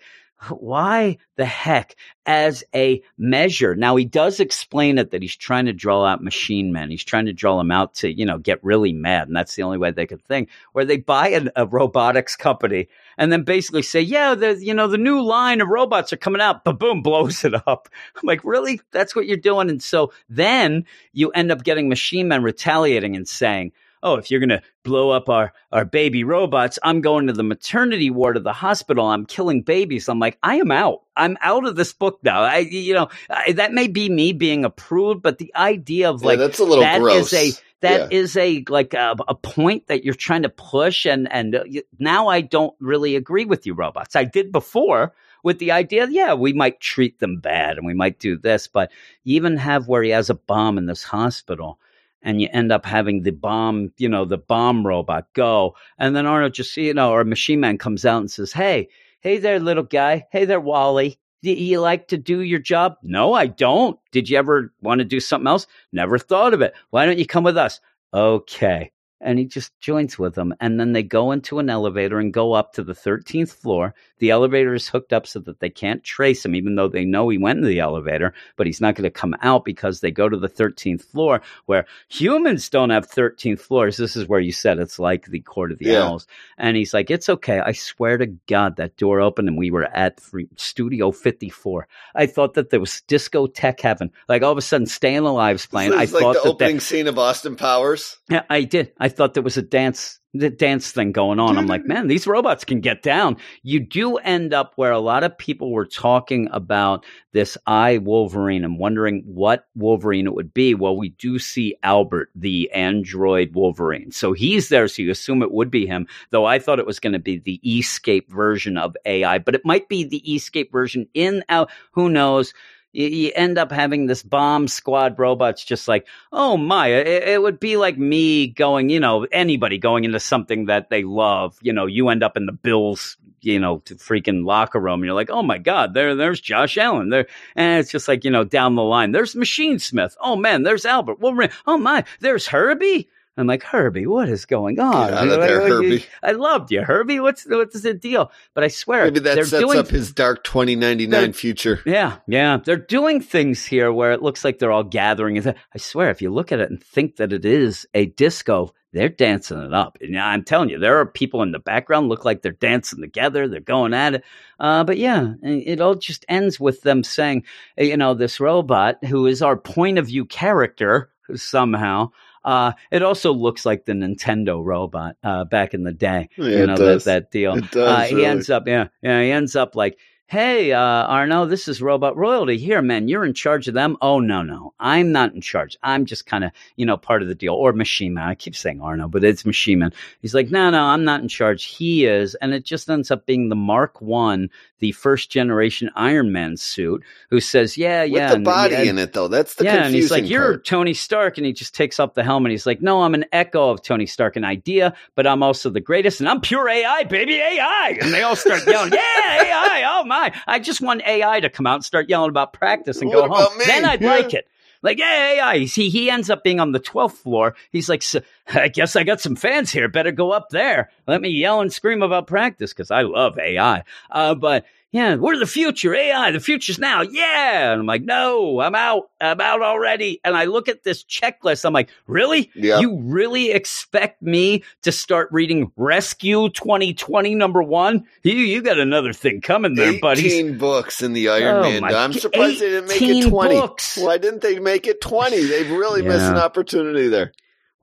why the heck as a measure now he does explain it that he's trying to draw out machine men. He's trying to draw them out to you know get really mad and that's the only way they could think where they buy an, a robotics company and then basically say yeah the you know the new line of robots are coming out. But boom blows it up. I'm like really? That's what you're doing? And so then you end up getting machine men retaliating and saying oh, if you're going to blow up our, our baby robots, I'm going to the maternity ward of the hospital. I'm killing babies. I'm like, I am out. I'm out of this book now. I, you know, I, that may be me being a prude, but the idea of Yeah, like, that's a little that gross. is a, that Yeah. is a like a, a point that you're trying to push and and uh, now I don't really agree with you robots. I did before with the idea yeah, we might treat them bad and we might do this, but you even have where he has a bomb in this hospital and you end up having the bomb, you know, the bomb robot go and then Arnold just you know or Machine Man comes out and says, "Hey, hey there little guy. Hey there Wally. Do you like to do your job? No, I don't. Did you ever want to do something else? Never thought of it. Why don't you come with us? Okay. And he just joins with them. And then they go into an elevator and go up to the 13th floor. The elevator is hooked up so that they can't trace him, even though they know he went in the elevator, but he's not going to come out because they go to the 13th floor where humans don't have 13th floors. This is where you said it's like the Court of the Yeah. Owls. And he's like, It's okay. I swear to God, that door opened and we were at Studio 54. I thought that there was discotheque heaven. Like all of a sudden, Staying Alive's playing. I like thought the that, that opening scene of Austin Powers. yeah, I did. I thought there was a dance the dance thing going on. I'm like, mm-hmm. man, these robots can get down. You do end up where a lot of people were talking about this I Wolverine and wondering what Wolverine it would be. Well, we do see Albert, the android Wolverine. So he's there, so you assume it would be him, though I thought it was going to be the Escape version of AI, but it might be the Escape version in out. Who knows? You, you end up having this bomb squad robots just like oh my it, it would be like me going you know anybody going into something that they love you know you end up in the bills you know to freaking locker room and you're like oh my god there there's josh allen there and it's just like you know down the line there's Machinesmith oh man there's albert Wolverine. oh my there's herbie I'm like, Herbie, what is going on? Get out of there, Like, Herbie. I loved you, Herbie. What's what's the deal? But I swear, Maybe that they're sets doing up his dark 2099 future. yeah, yeah. They're doing things here where it looks like they're all gathering. I swear, if you look at it and think that it is a disco, they're dancing it up. And I'm telling you, there are people in the background look like they're dancing together. They're going at it. Uh, but yeah, it all just ends with them saying, you know, this robot who is our point of view character somehow. Uh, it also looks like the Nintendo robot uh, back in the day. Yeah, you it know does. that that deal. It does, uh, he really. ends up, yeah, yeah. He ends up like, "Hey, uh, Arno, this is Robot Royalty. Here, man, you're in charge of them." Oh no, no, I'm not in charge. I'm just kind of, you know, part of the deal. Or Machine Man. I keep saying Arno, but it's Machine Man. He's like, "No, no, I'm not in charge. He is," and it just ends up being the Mark One, the first generation Iron Man suit, who says, "Yeah, yeah." With the and- body yeah, in it, though. That's the yeah, and he's like, "You're part. Tony Stark," and he just takes off the helmet. He's like, "No, I'm an echo of Tony Stark, an idea, but I'm also the greatest, and I'm pure AI, baby, AI." And they all start yelling, "Yeah, AI! Oh my! I just want AI to come out and start yelling about practice and What go home. me? Then I'd Yeah. like it." Like, yeah, AI. See, he ends up being on the 12th floor. He's like, I guess I got some fans here. Better go up there. Let me yell and scream about practice because I love AI. Uh, but yeah, we're the future. AI, the future's now. Yeah. And I'm like, no, I'm out. I'm out already. And I look at this checklist. I'm like, really? Yeah. You really expect me to start reading Rescue 2020 number one? You, you got another thing coming there, buddy. 18 books in the Iron Oh, Man. I'm surprised they didn't make it 20. books. Why didn't they make it 20? They've really missed an opportunity there.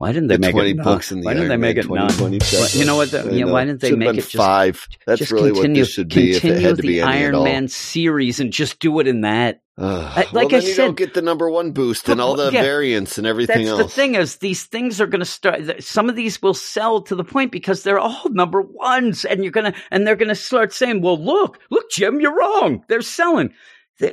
Why didn't they The make 20 it books in the Why didn't they make it none? 2020 Well, you know what? The, I you know, why didn't they Should've make it just five? That's just really continue, what this should be if it had to the be any Iron. Man series and just do it in that. Ugh. like well, I you said- don't get the number one boost and all the yeah. variants and everything That's else. the thing is these things are going to start. Some of these will sell to the point because they're all number ones, and you're gonna and they're gonna start saying, "Well, look, look, Jim, you're wrong. They're selling."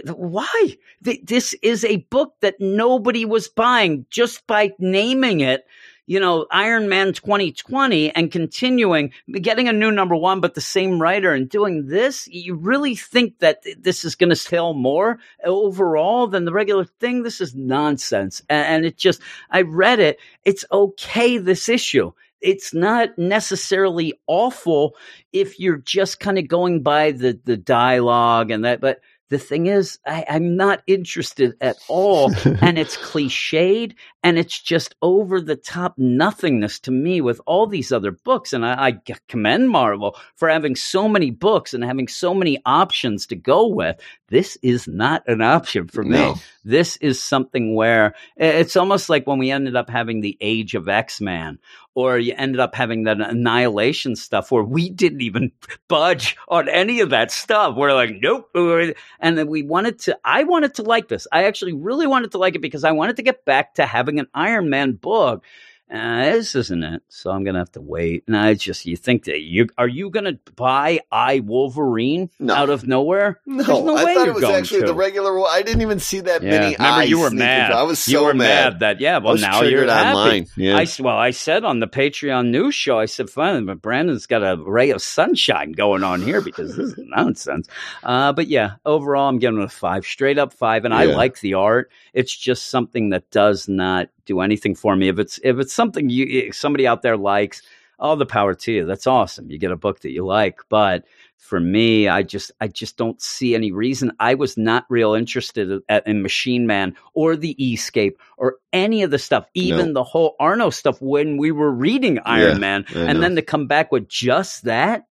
Why? Th- This is a book that nobody was buying just by naming it. You know, Iron Man 2020 and continuing, getting a new number one, but the same writer and doing this. You really think that this is going to sell more overall than the regular thing? This is nonsense. And it just, I read it. It's okay, this issue. It's not necessarily awful if you're just kind of going by the, the dialogue and that, but the thing is, I, I'm not interested at all. and it's cliched and it's just over the top nothingness to me with all these other books. And I commend Marvel for having so many books and having so many options to go with. This is not an option for me. No. This is something where it's almost like when we ended up having the Age of X Man, or you ended up having that Annihilation stuff where we didn't even budge on any of that stuff. We're like, nope. And then we wanted to, I wanted to like this. I actually really wanted to like it because I wanted to get back to having an Iron Man book. Uh, this isn't it, so I'm gonna have to wait. And I just, you think that you are you gonna buy I Wolverine No. out of nowhere? No, There's no I way thought it was actually to. the regular one. I didn't even see that Yeah. many Remember, you were mad. I was so you were mad. mad. that yeah. Well, now you're triggered happy. Yeah. I well, I said on the Patreon news show, I said, "Fine, but Branden's got a ray of sunshine going on here because this is nonsense." Uh, but yeah, overall, I'm giving it a five, straight up five, and I like the art. It's just something that does not do anything for me. If it's if it's something you if somebody out there likes, all the power to you. That's awesome. You get a book that you like, but for me, I just I just don't see any reason. I was not real interested at, in Machine Man or the Escape or any of the stuff, even the whole Arno stuff when we were reading Iron Yeah, Man, I and know. then to come back with just that.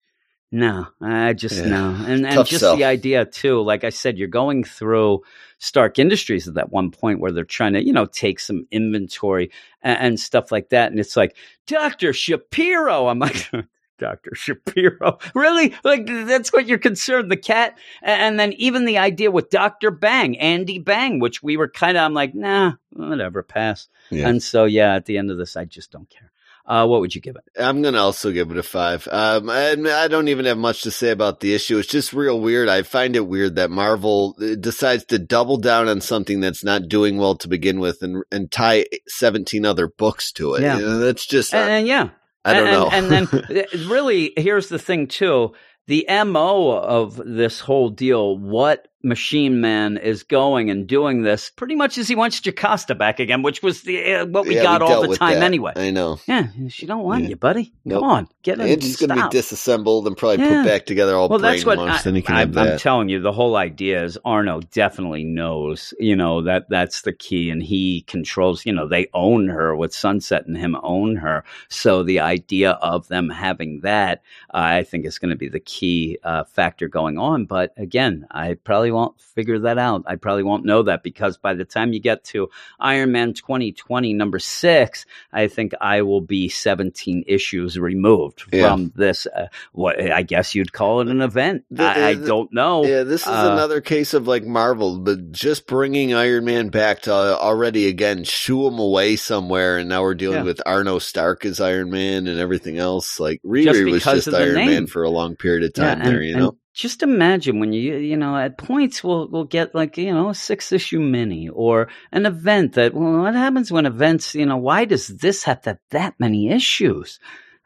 No, I just Yeah. no, and and Tough just the idea too. Like I said, you're going through Stark Industries at that one point where they're trying to, you know, take some inventory and, and stuff like that, and it's like Doctor Shapiro. I'm like. Dr. Shapiro. Really? Like, that's what you're concerned, the cat? And then even the idea with Dr. Bhang, Andy Bhang, which we were kind of, I'm like, nah, whatever, pass. Yeah. And so, yeah, at the end of this, I just don't care. Uh, what would you give it? I'm gonna also give it a five. Um, and I don't even have much to say about the issue. It's just real weird. I find it weird that Marvel uh, decides to double down on something that's not doing well to begin with, and and tie 17 other books to it. Yeah. You know, that's just And, and yeah, I don't and, know. And, and then, uh, really, here's the thing too: the mo of this whole deal. What Machine Man is going and doing this pretty much as he wants Jocasta back again, which was the uh, what we Yeah, got all the time that. anyway. I know. Yeah, she don't want Yeah. you, buddy. Nope. Come on, get in. It's going to be disassembled and probably Yeah. put back together all well, that's what. I, then he can I, have I'm telling you. The whole idea is Arno definitely knows. You know that that's the key, and he controls. You know, they own her with Sunset and him own her. So the idea of them having that, uh, I think, is going to be the key uh, factor going on. But again, I probably won't figure that out. I probably won't know that because by the time you get to Iron Man 2020 number six, I think I will be 17 issues removed Yeah. from this. Uh, what I guess you'd call it an event. The- I, I don't know. Yeah, this is Uh, another case of like Marvel, but just bringing Iron Man back to uh, already again shoo him away somewhere, and now we're dealing Yeah. with Arno Stark as Iron Man and everything else. Like Riri Just was just Iron name. Man for a long period of time and, there, you know. Just imagine when you you know at points we'll we'll get like you know a six issue mini or an event that well what happens when events you know why does this have that that many issues?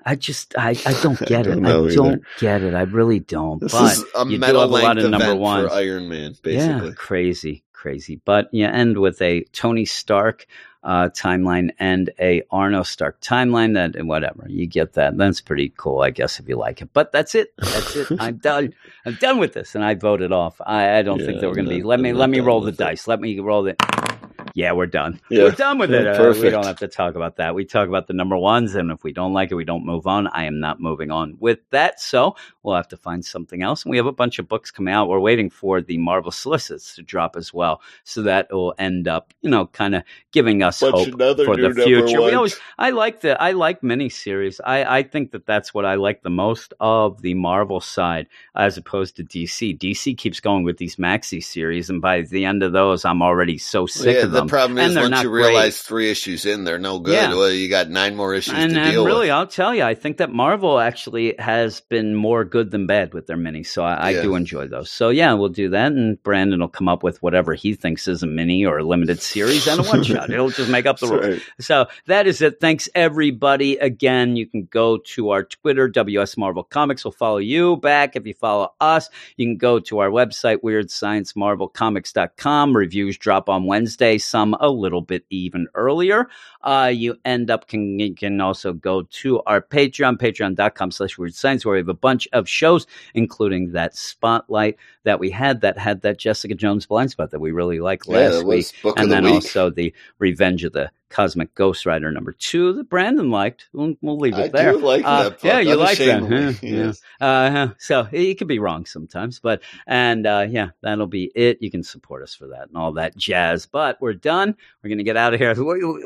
I just I, I don't get it. don't I don't get it. I really don't. This but is a you do have a lot of number for Iron Man, yeah basically. crazy crazy. But you end with a Tony Stark uh, timeline and a Arno Stark timeline. That and whatever you get that. That's pretty cool, I guess, if you like it. But that's it. That's it. I'm done. I'm done with this, and I voted off. I, I don't think Yeah, that we're going to be. Let me I'm let me roll the it. dice. Let me roll the. Yeah, we're done. Yeah. We're done with it. Uh, we don't have to talk about that. We talk about the number ones, and if we don't like it, we don't move on. I am not moving on with that. So we'll have to find something else. And we have a bunch of books coming out. We're waiting for the Marvel solicits to drop as well. So that will end up, you know, kind of giving us Bunch hope for the future. We always, I like the, I like miniseries. I, I think that that's what I like the most of the Marvel side as opposed to DC. DC keeps going with these maxi series, and by the end of those, I'm already so sick yeah, of the um, problem is once you great. realize three issues in, they're no good. Yeah. Well, you got nine more issues and, to and deal really, with. I'll tell you, I think that Marvel actually has been more good than bad with their minis. So I, I Yeah. do enjoy those. So yeah, we'll do that, and Branden will come up with whatever he thinks is a mini or a limited series and a one shot. He'll just make up the rules. right. So that is it. Thanks everybody. Again, you can go to our Twitter, WS Marvel Comics. We'll follow you back if you follow us. You can go to our website, WeirdScienceMarvelComics.com. Reviews drop on Wednesday, some a little bit even earlier. Uh, you end up can you can also go to our Patreon, patreon.com slash weird science, where we have a bunch of shows, including that spotlight that we had that had that Jessica Jones blind spot that we really liked Yeah, last week and the then week. also the Revenge of the Cosmic Ghost Rider number two that Branden liked. We'll, we'll leave it I there. do like Uh, that. Yeah, you like that. unashamedly. huh? Yeah. Yes. Uh, so you could be wrong sometimes, but and uh, yeah, that'll be it. You can support us for that and all that jazz. But we're done. We're gonna get out of here.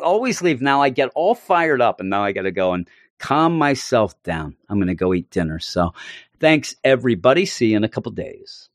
Always leave. Now I get all fired up, and now I got to go and calm myself down. I'm gonna go eat dinner. So thanks everybody. See you in a couple days.